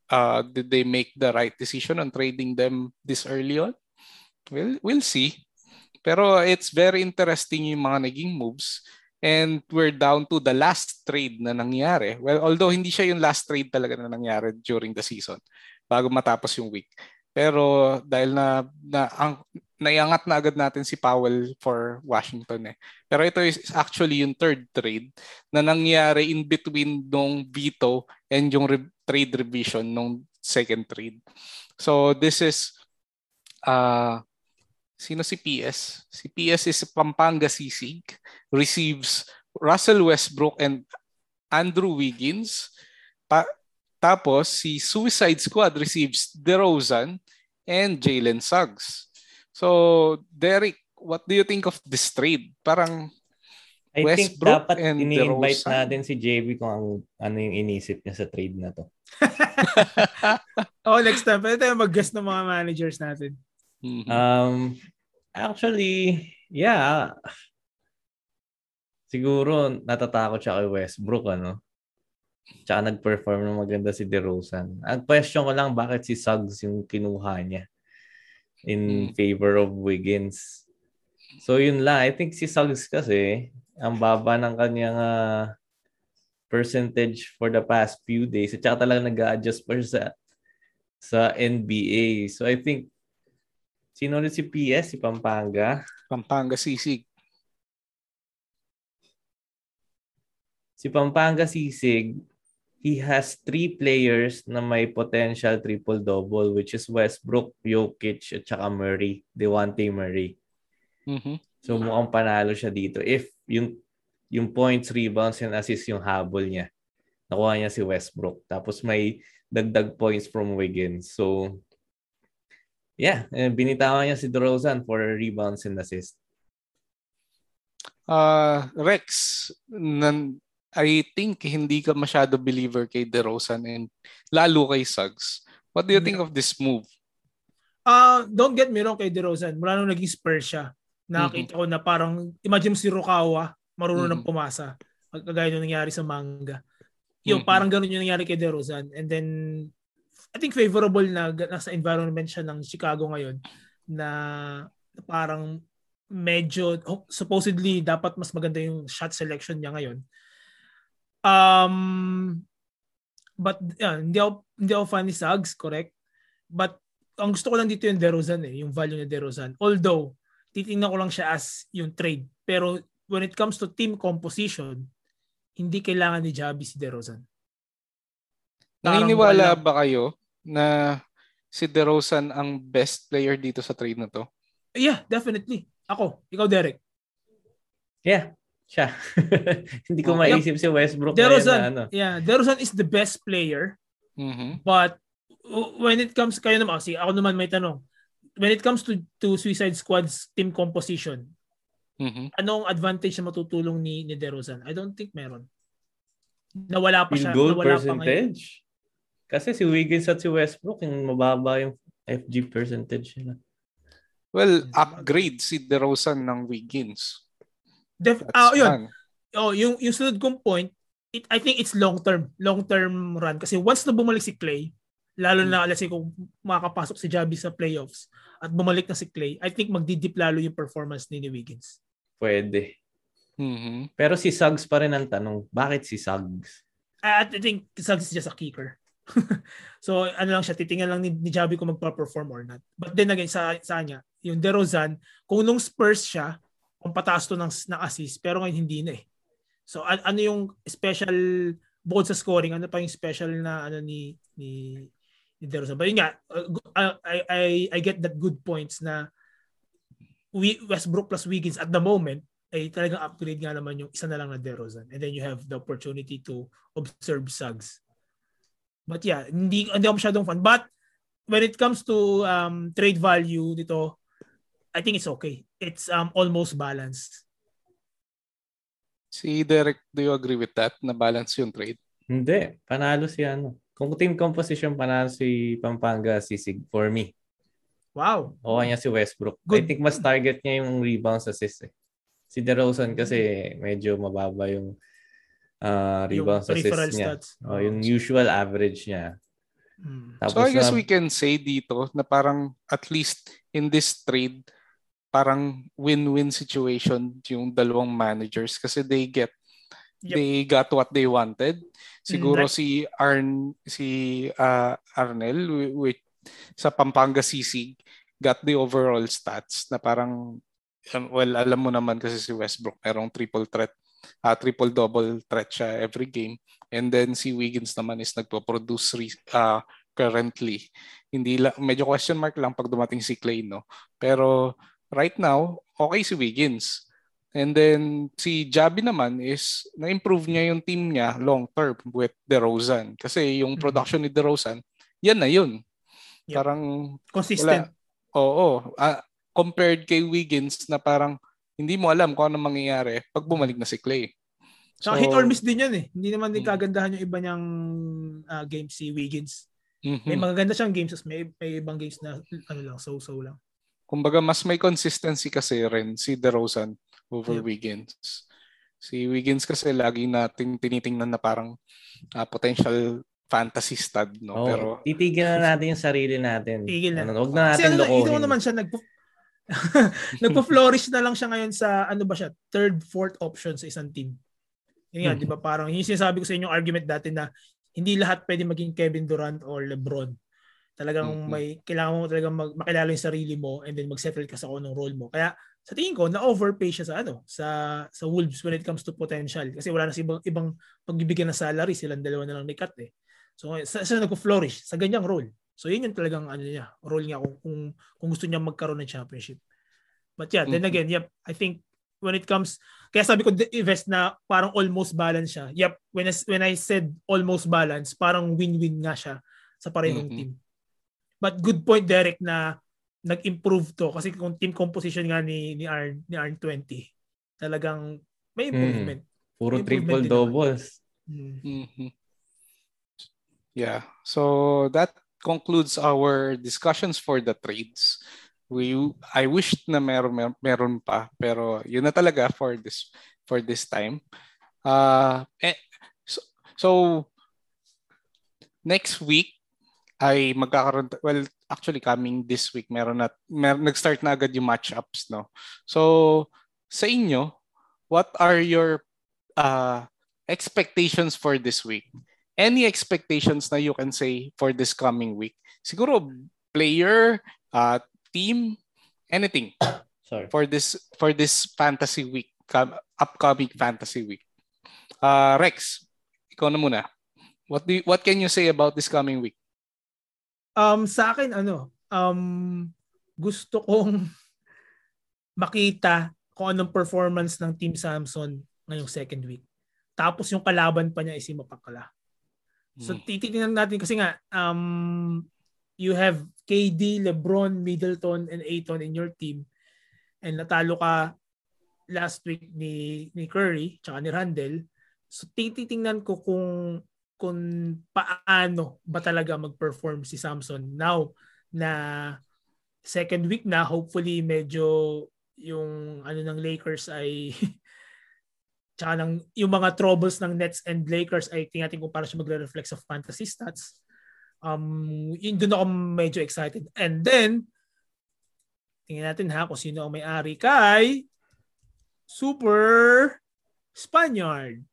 uh, did they make the right decision on trading them this early on? Well, we'll see. Pero it's very interesting yung mga naging moves. And we're down to the last trade na nangyari. Well, although hindi siya yung last trade talaga na nangyari during the season bago matapos yung week. Pero dahil na, na ang naiangat na agad natin si Powell for Washington eh. Pero ito is actually yung third trade na nangyari in between nung veto and yung re- trade revision nung second trade. So this is uh, sino si PS? Si PS is Pampanga Sisig receives Russell Westbrook and Andrew Wiggins. Pa- tapos si Suicide Squad receives DeRozan and Jalen Suggs. So, Derek, what do you think of this trade? Parang I think Westbrook dapat and ini-invite DeRozan. natin si JB kung ang, ano yung inisip niya sa trade na to. oh, next time. Pwede tayo mag-guest ng mga managers natin. Mhm. Um, actually, yeah. Siguro natatakot siya kay Westbrook, ano? Tsaka nag-perform ng maganda si DeRozan. Ang question ko lang, bakit si Suggs yung kinuha niya in Hmm. favor of Wiggins? So yun lang. I think si Suggs kasi, ang baba ng kanyang ah, percentage for the past few days. At saka talaga nag-a-adjust pa sa, sa NBA. So I think Sino ulit si PS? Si Pampanga? Pampanga sisig. Si Pampanga Sisig, he has three players na may potential triple-double which is Westbrook, Jokic, at saka Murray. Devontae Murray. Mhm. So mukhang panalo siya dito. If yung yung points, rebounds, and assists yung habol niya, nakuha niya si Westbrook. Tapos may dagdag points from Wiggins. So, yeah, eh, binitawan niya si DeRozan for rebounds and assists. Ah, Rex, nan, I think hindi ka masyado believer kay DeRozan and lalo kay Suggs. What do you think of this move? Ah, don't get me wrong kay DeRozan. Mula nung naging Spurs siya, nakita ko na parang, imagine si Rukawa, marunong nang Mhm. pumasa. Kagaya nung nangyari sa manga. Yung Mhm. parang ganun yung nangyari kay DeRozan. And then, I think favorable na nasa environment siya ng Chicago ngayon na, parang medyo supposedly dapat mas maganda yung shot selection niya ngayon. Um but yeah, hindi ako hindi ako fan ni Suggs, correct? But ang gusto ko lang dito yung DeRozan eh, yung value ni DeRozan. Although titingnan ko lang siya as yung trade, pero when it comes to team composition, hindi kailangan ni Javi si DeRozan. Naniniwala wala- ba kayo na si DeRozan ang best player dito sa trade na to? Yeah, definitely. Ako, ikaw Derek. Yeah, siya. Hindi ko Oh, maisip si Westbrook DeRozan, na ano. yeah, DeRozan is the best player, Mhm. but when it comes kayo naman, kasi ako naman may tanong. When it comes to to Suicide Squad's team composition, Mhm. anong advantage na matutulong ni ni DeRozan? I don't think meron. Nawala pa Field siya, goal nawala pa ngayon. percentage. Kasi si Wiggins at si Westbrook, yung mababa yung FG percentage nila. Well, upgrade si DeRozan ng Wiggins. Def, That's ah, yun. Oh, yung yung sunod kong point, it, I think it's long term, long term run kasi once na bumalik si Clay, lalo na say kung makakapasok si Javi sa playoffs at bumalik na si Clay, I think magdidip lalo yung performance ni, ni Wiggins. Pwede. Mhm. Pero si Suggs pa rin ang tanong, bakit si Suggs? I, I think Suggs is just a kicker. so ano lang siya, titingnan lang ni, ni Javi kung magpa-perform or not. But then again, sa, sa kanya, yung DeRozan, kung nung Spurs siya, kung pataas to ng, ng assist, pero ngayon hindi na eh. So an- ano yung special bukod sa scoring, ano pa yung special na ano ni ni, ni DeRozan. But yun nga, uh, uh, I, I, I get that good points na we, Westbrook plus Wiggins at the moment ay talagang upgrade nga naman yung isa na lang na DeRozan. And then you have the opportunity to observe Suggs. But yeah, hindi, hindi ako masyadong fan. But when it comes to um, trade value dito, I think it's okay. It's um, almost balanced. Si Derek, do you agree with that? Na balance yung trade? Hindi. Panalo si ano. Kung team composition, panalo si Pampanga Sisig for me. Wow. O niya si Westbrook. I Good. think mas target niya yung rebounds assist eh. Si DeRozan kasi medyo mababa yung ah, Yung rebounds peripheral assist niya. stats. O, yung usual average niya. Mm. Tapos So I guess na- we can say dito na parang at least in this trade, parang win-win situation yung dalawang managers kasi they get Yep. they got what they wanted. Siguro Mm, si Arn si ah, Arnel wi- with sa Pampanga Sisig got the overall stats na parang um, well alam mo naman kasi si Westbrook merong triple threat ah, triple double threat siya every game and then si Wiggins naman is nagpo-produce re- ah, currently hindi la, medyo question mark lang pag dumating si Clay no pero right now okay si Wiggins and then si Javi naman is na-improve niya yung team niya long term with DeRozan kasi yung Mhm. production ni DeRozan yan na yun Yep. parang Consistent. Oo. Ah, compared kay Wiggins na parang hindi mo alam kung ano mangyayari pag bumalik na si Clay. So, hit or miss din yan eh. Hindi naman din mm. kagandahan yung iba niyang uh, games si Wiggins. Mm-hmm. May magaganda siyang games, may, may ibang games na ano lang, so-so lang. Kumbaga, mas may consistency kasi rin si DeRozan over yep. Wiggins. Si Wiggins kasi lagi nating tinitingnan na parang uh, potential fantasy stud, no? Oh, Pero titigil na natin yung sarili natin. Tigil na. Ano, huwag na natin Kasi ano, naman siya nag nagpo-flourish na lang siya ngayon sa ano ba siya, third, fourth option sa isang team. Yun nga, hmm. di ba? Parang yung sinasabi ko sa inyo argument dati na hindi lahat pwede maging Kevin Durant or LeBron. Talagang mm-hmm. may kailangan mo talagang mag, makilala yung sarili mo and then mag-settle ka sa kung anong role mo. Kaya sa tingin ko na-overpay siya sa ano, sa sa Wolves when it comes to potential kasi wala na si ibang ibang pagbibigyan ng salary, silang dalawa na lang ni Kat eh. So sa, sa nagko-flourish sa ganyang role. So yun yung talagang ano niya, role niya kung kung, kung gusto niya magkaroon ng championship. But yeah, mm-hmm. then again, yep, I think when it comes kaya sabi ko invest na parang almost balance siya. Yep, when I, when I said almost balance, parang win-win nga siya sa parehong mm-hmm. team. But good point Derek na nag-improve to kasi kung team composition nga ni ni Arn ni Arn 20 talagang may improvement. Mm. Puro may triple doubles. Mm. Mm-hmm. Yeah. So that concludes our discussions for the trades. We I wish na meron mer, meron pa pero yun na talaga for this for this time. Uh eh, so, so next week ay magkakaroon well actually coming this week meron na mer, nag-start na agad yung matchups no. So sa inyo, what are your uh, expectations for this week? Any expectations na you can say for this coming week? Siguro player, uh, team, anything. Sorry. For this for this fantasy week, upcoming fantasy week. Uh, Rex, ikaw na muna. What do you, what can you say about this coming week? Um, sa akin, ano, um, gusto kong makita kung anong performance ng Team Samson ngayong second week. Tapos yung kalaban pa niya is si Mapakala. So hmm. titingnan natin kasi nga um you have KD, LeBron, Middleton and Ayton in your team and natalo ka last week ni ni Curry tsaka ni Randle. So titingnan ko kung kung paano ba talaga mag-perform si Samson now na second week na hopefully medyo yung ano ng Lakers ay tsaka ng, yung mga troubles ng Nets and Lakers ay tingnan kung paano siya magre-reflect sa fantasy stats. Um, yun doon ako medyo excited. And then, tingnan natin ha kung sino ang may-ari kay Super Spaniard.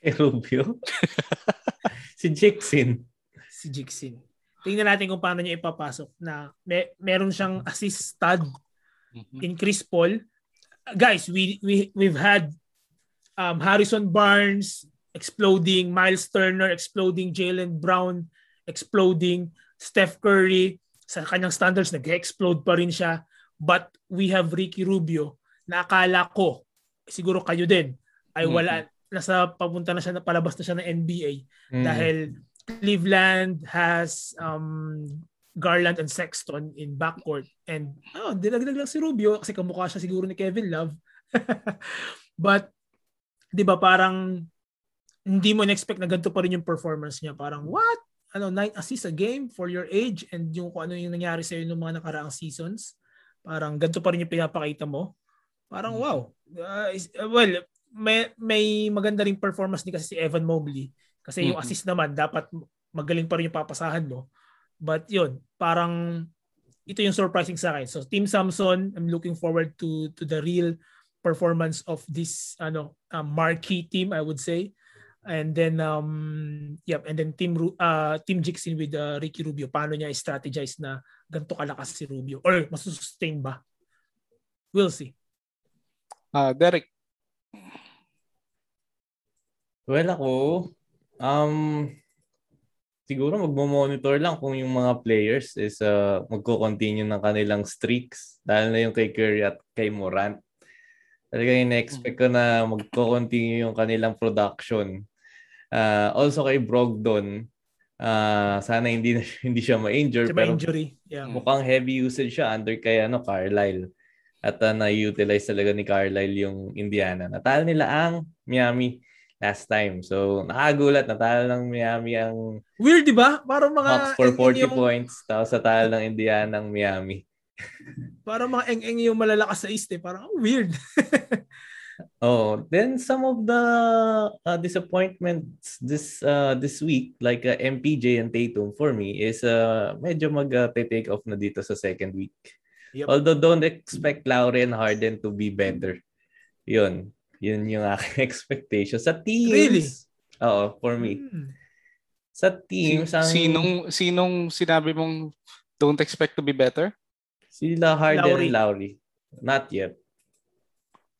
Eh, Rubio? si Jixin. Si Jixin. Tingnan natin kung paano niya ipapasok na may, meron siyang assist stud mm-hmm. in Chris Paul. Guys, we, we, we've had um, Harrison Barnes exploding, Miles Turner exploding, Jalen Brown exploding, Steph Curry sa kanyang standards nag-explode pa rin siya. But we have Ricky Rubio na akala ko, siguro kayo din, ay wala, mm-hmm nasa papunta na siya na palabas na siya ng NBA mm. dahil Cleveland has um Garland and Sexton in backcourt. And oh dinagdag lang si Rubio kasi kamukha siya siguro ni Kevin Love. But 'di ba parang hindi mo na-expect na ganito pa rin yung performance niya. Parang what? Ano nine assists a game for your age and yung kung ano yung nangyari sa iyo ng mga nakaraang seasons. Parang ganito pa rin yung pinapakita mo. Parang mm. wow. Uh, well may, may maganda ring performance din kasi si Evan Mobley. Kasi yung mm-hmm. assist naman, dapat magaling pa rin yung papasahan mo. But yun, parang ito yung surprising sa akin. So Team Samson, I'm looking forward to to the real performance of this ano uh, marquee team I would say. And then um yep, and then Team uh Team Jixin with uh, Ricky Rubio. Paano niya i-strategize na ganito kalakas si Rubio or masustain ba? We'll see. Uh Derek, Well, ako, um, siguro magmo-monitor lang kung yung mga players is uh, magko-continue ng kanilang streaks. Dahil na yung kay Curry at kay Morant. Talagang ina-expect ko na magko-continue yung kanilang production. Uh, also kay Brogdon, uh, sana hindi na, hindi siya ma-injure. Siya pero injury. Yeah. mukhang heavy usage siya under kay ano, Carlisle. At uh, na-utilize talaga ni Carlisle yung Indiana. Natalo nila ang Miami last time. So, nakagulat. Natalo ng Miami ang Weird, di ba? Parang mga... Hawks for 40 yung, points. Tapos natalo ng Indiana ang Miami. Parang mga eng-eng yung malalakas sa East eh. Parang oh, weird. Oh, then some of the uh, disappointments this uh, this week, like uh, MPJ and Tatum for me, is uh, medyo mag-take uh, off na dito sa second week. Yep. Although don't expect Lowry and Harden to be better. Yun. Yun yung aking expectation. Sa teams, really? Oo, for me. Hmm. Sa teams, ang... Sinong, sinong sinabi mong don't expect to be better? Sila Harden Lowry. and Lowry. Not yet.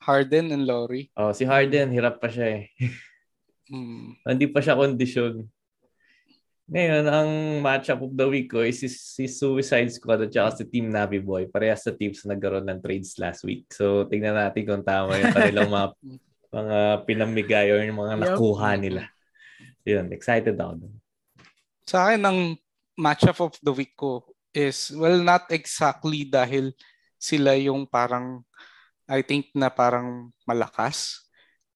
Harden and Lowry. Oh, si Harden, hirap pa siya eh. mm. Hindi pa siya kondisyon. Ngayon, ang matchup of the week ko is si, si Suicide Squad at saka si Team Navi Boy. Parehas sa teams na nagkaroon ng trades last week. So, tingnan natin kung tama yung kanilang mga, mga pinamigay o yung mga nakuha nila. Yun, excited ako dun. Sa akin, ang matchup of the week ko is, well, not exactly dahil sila yung parang I think na parang malakas.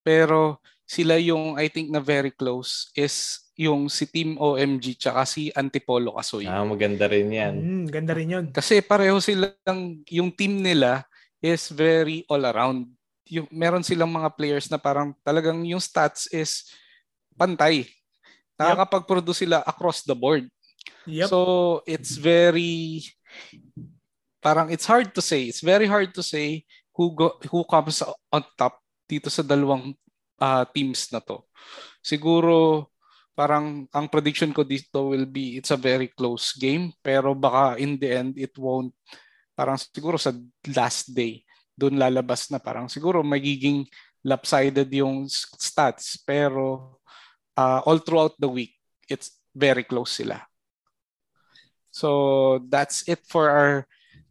Pero sila yung I think na very close is yung si Team OMG tsaka si Antipolo Kasoy. Ah, maganda rin yan. Mm, ganda rin yun. Kasi pareho silang, yung team nila is very all around. Yung, meron silang mga players na parang talagang yung stats is pantay. Nakakapag-produce sila across the board. Yep. So, it's very, parang it's hard to say. It's very hard to say who go, who comes on top dito sa dalawang uh, teams na to. Siguro parang ang prediction ko dito will be it's a very close game pero baka in the end it won't parang siguro sa last day doon lalabas na parang siguro magiging lopsided yung stats pero uh, all throughout the week it's very close sila. So that's it for our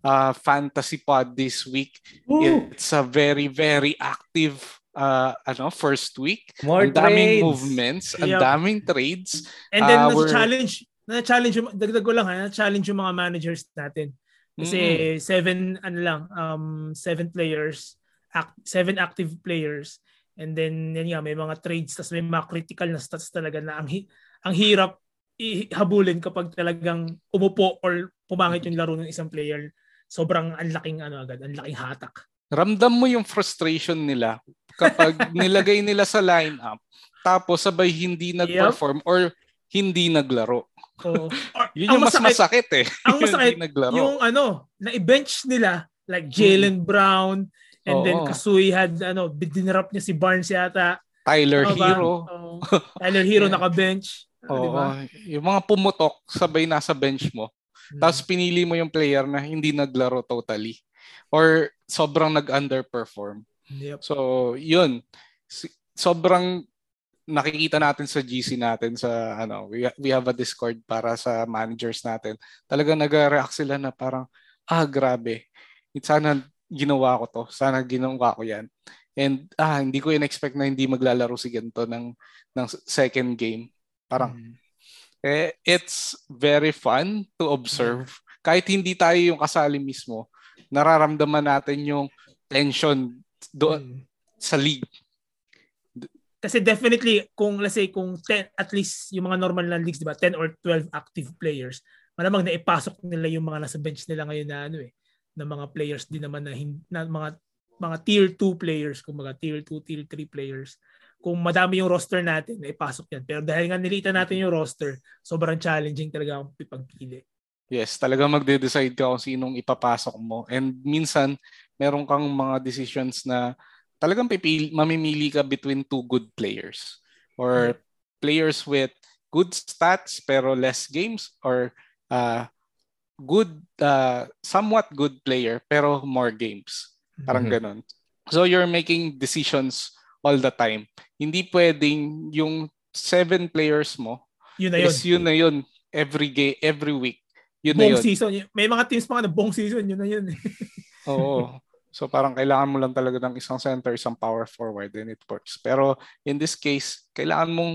uh, fantasy pod this week. Ooh. It's a very, very active uh, ano, first week. More ang daming trades. movements, ang yep. daming trades. And then, uh, na-challenge, na-challenge, dagdag ko lang ha, na-challenge yung mga managers natin. Kasi mm-hmm. seven, ano lang, um, seven players, act, seven active players. And then, yan nga, may mga trades, tas may mga critical na stats talaga na ang, ang hirap ihabulin kapag talagang umupo or pumangit yung laro ng isang player sobrang ang laking ano agad, ang laking hatak. Ramdam mo yung frustration nila kapag nilagay nila sa lineup tapos sabay hindi nag-perform yep. or hindi naglaro. Oh. Yun yung mas masakit eh. Ang masakit, naglaro. yung ano, na-bench nila, like Jalen hmm. Brown, and Oo. then Kasui had, ano, dinrap niya si Barnes yata. Tyler ano Hero. Oh, Tyler Hero yeah. naka-bench. Oo. Diba? Yung mga pumutok, sabay nasa bench mo. Mm. Tapos pinili mo yung player na hindi naglaro totally or sobrang nag-underperform. Yep. So, yun. Sobrang nakikita natin sa GC natin sa ano, we, we have a Discord para sa managers natin. Talaga nag-react sila na parang ah grabe. Sana ginawa ko to. Sana ginawa ko 'yan. And ah hindi ko in-expect na hindi maglalaro si ganito ng ng second game. Parang mm eh, it's very fun to observe. Kahit hindi tayo yung kasali mismo, nararamdaman natin yung tension do hmm. sa league. Kasi definitely kung let's say kung 10 at least yung mga normal na leagues, 'di ba, 10 or 12 active players, malamang na ipasok nila yung mga nasa bench nila ngayon na ano eh, na mga players din naman na, na mga mga tier 2 players, kung mga tier 2, tier 3 players kung madami yung roster natin, ipasok yan. Pero dahil nga nilita natin yung roster, sobrang challenging talaga ang pipagpili. Yes, talaga magde-decide ka kung sinong ipapasok mo. And minsan, meron kang mga decisions na talagang pipili, mamimili ka between two good players. Or hmm. players with good stats pero less games or uh, good, uh, somewhat good player pero more games. Parang mm-hmm. ganun. So you're making decisions all the time. Hindi pwedeng yung seven players mo yun na yun. is yun na yun every game, every week. Yun buong na yun. season. May mga teams pa nga na buong season, yun na yun. Oo. So parang kailangan mo lang talaga ng isang center, isang power forward and it works. Pero in this case, kailangan mong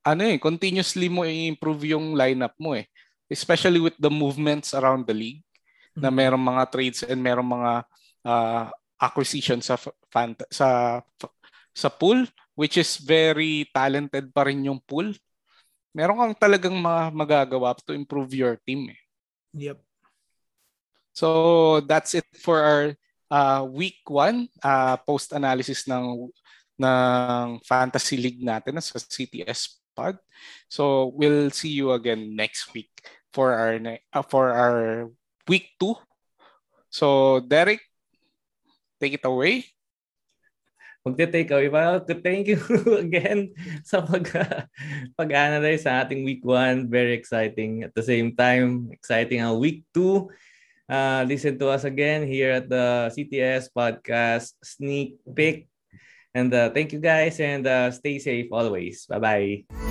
ano eh, continuously mo i-improve yung lineup mo eh. Especially with the movements around the league mm-hmm. na merong mga trades and merong mga uh, acquisition sa fant- sa sa pool which is very talented pa rin yung pool. Meron kang talagang mga magagawa to improve your team. Eh. Yep. So that's it for our uh, week 1 uh, post analysis ng ng fantasy league natin sa CTS pod. So we'll see you again next week for our uh, for our week 2. So Derek, take it away. Magte-take away. Well, thank you again sa pag, pag-analyze sa ating week 1. Very exciting. At the same time, exciting ang week 2. Uh, listen to us again here at the CTS podcast sneak peek. And uh, thank you guys and uh, stay safe always. Bye-bye.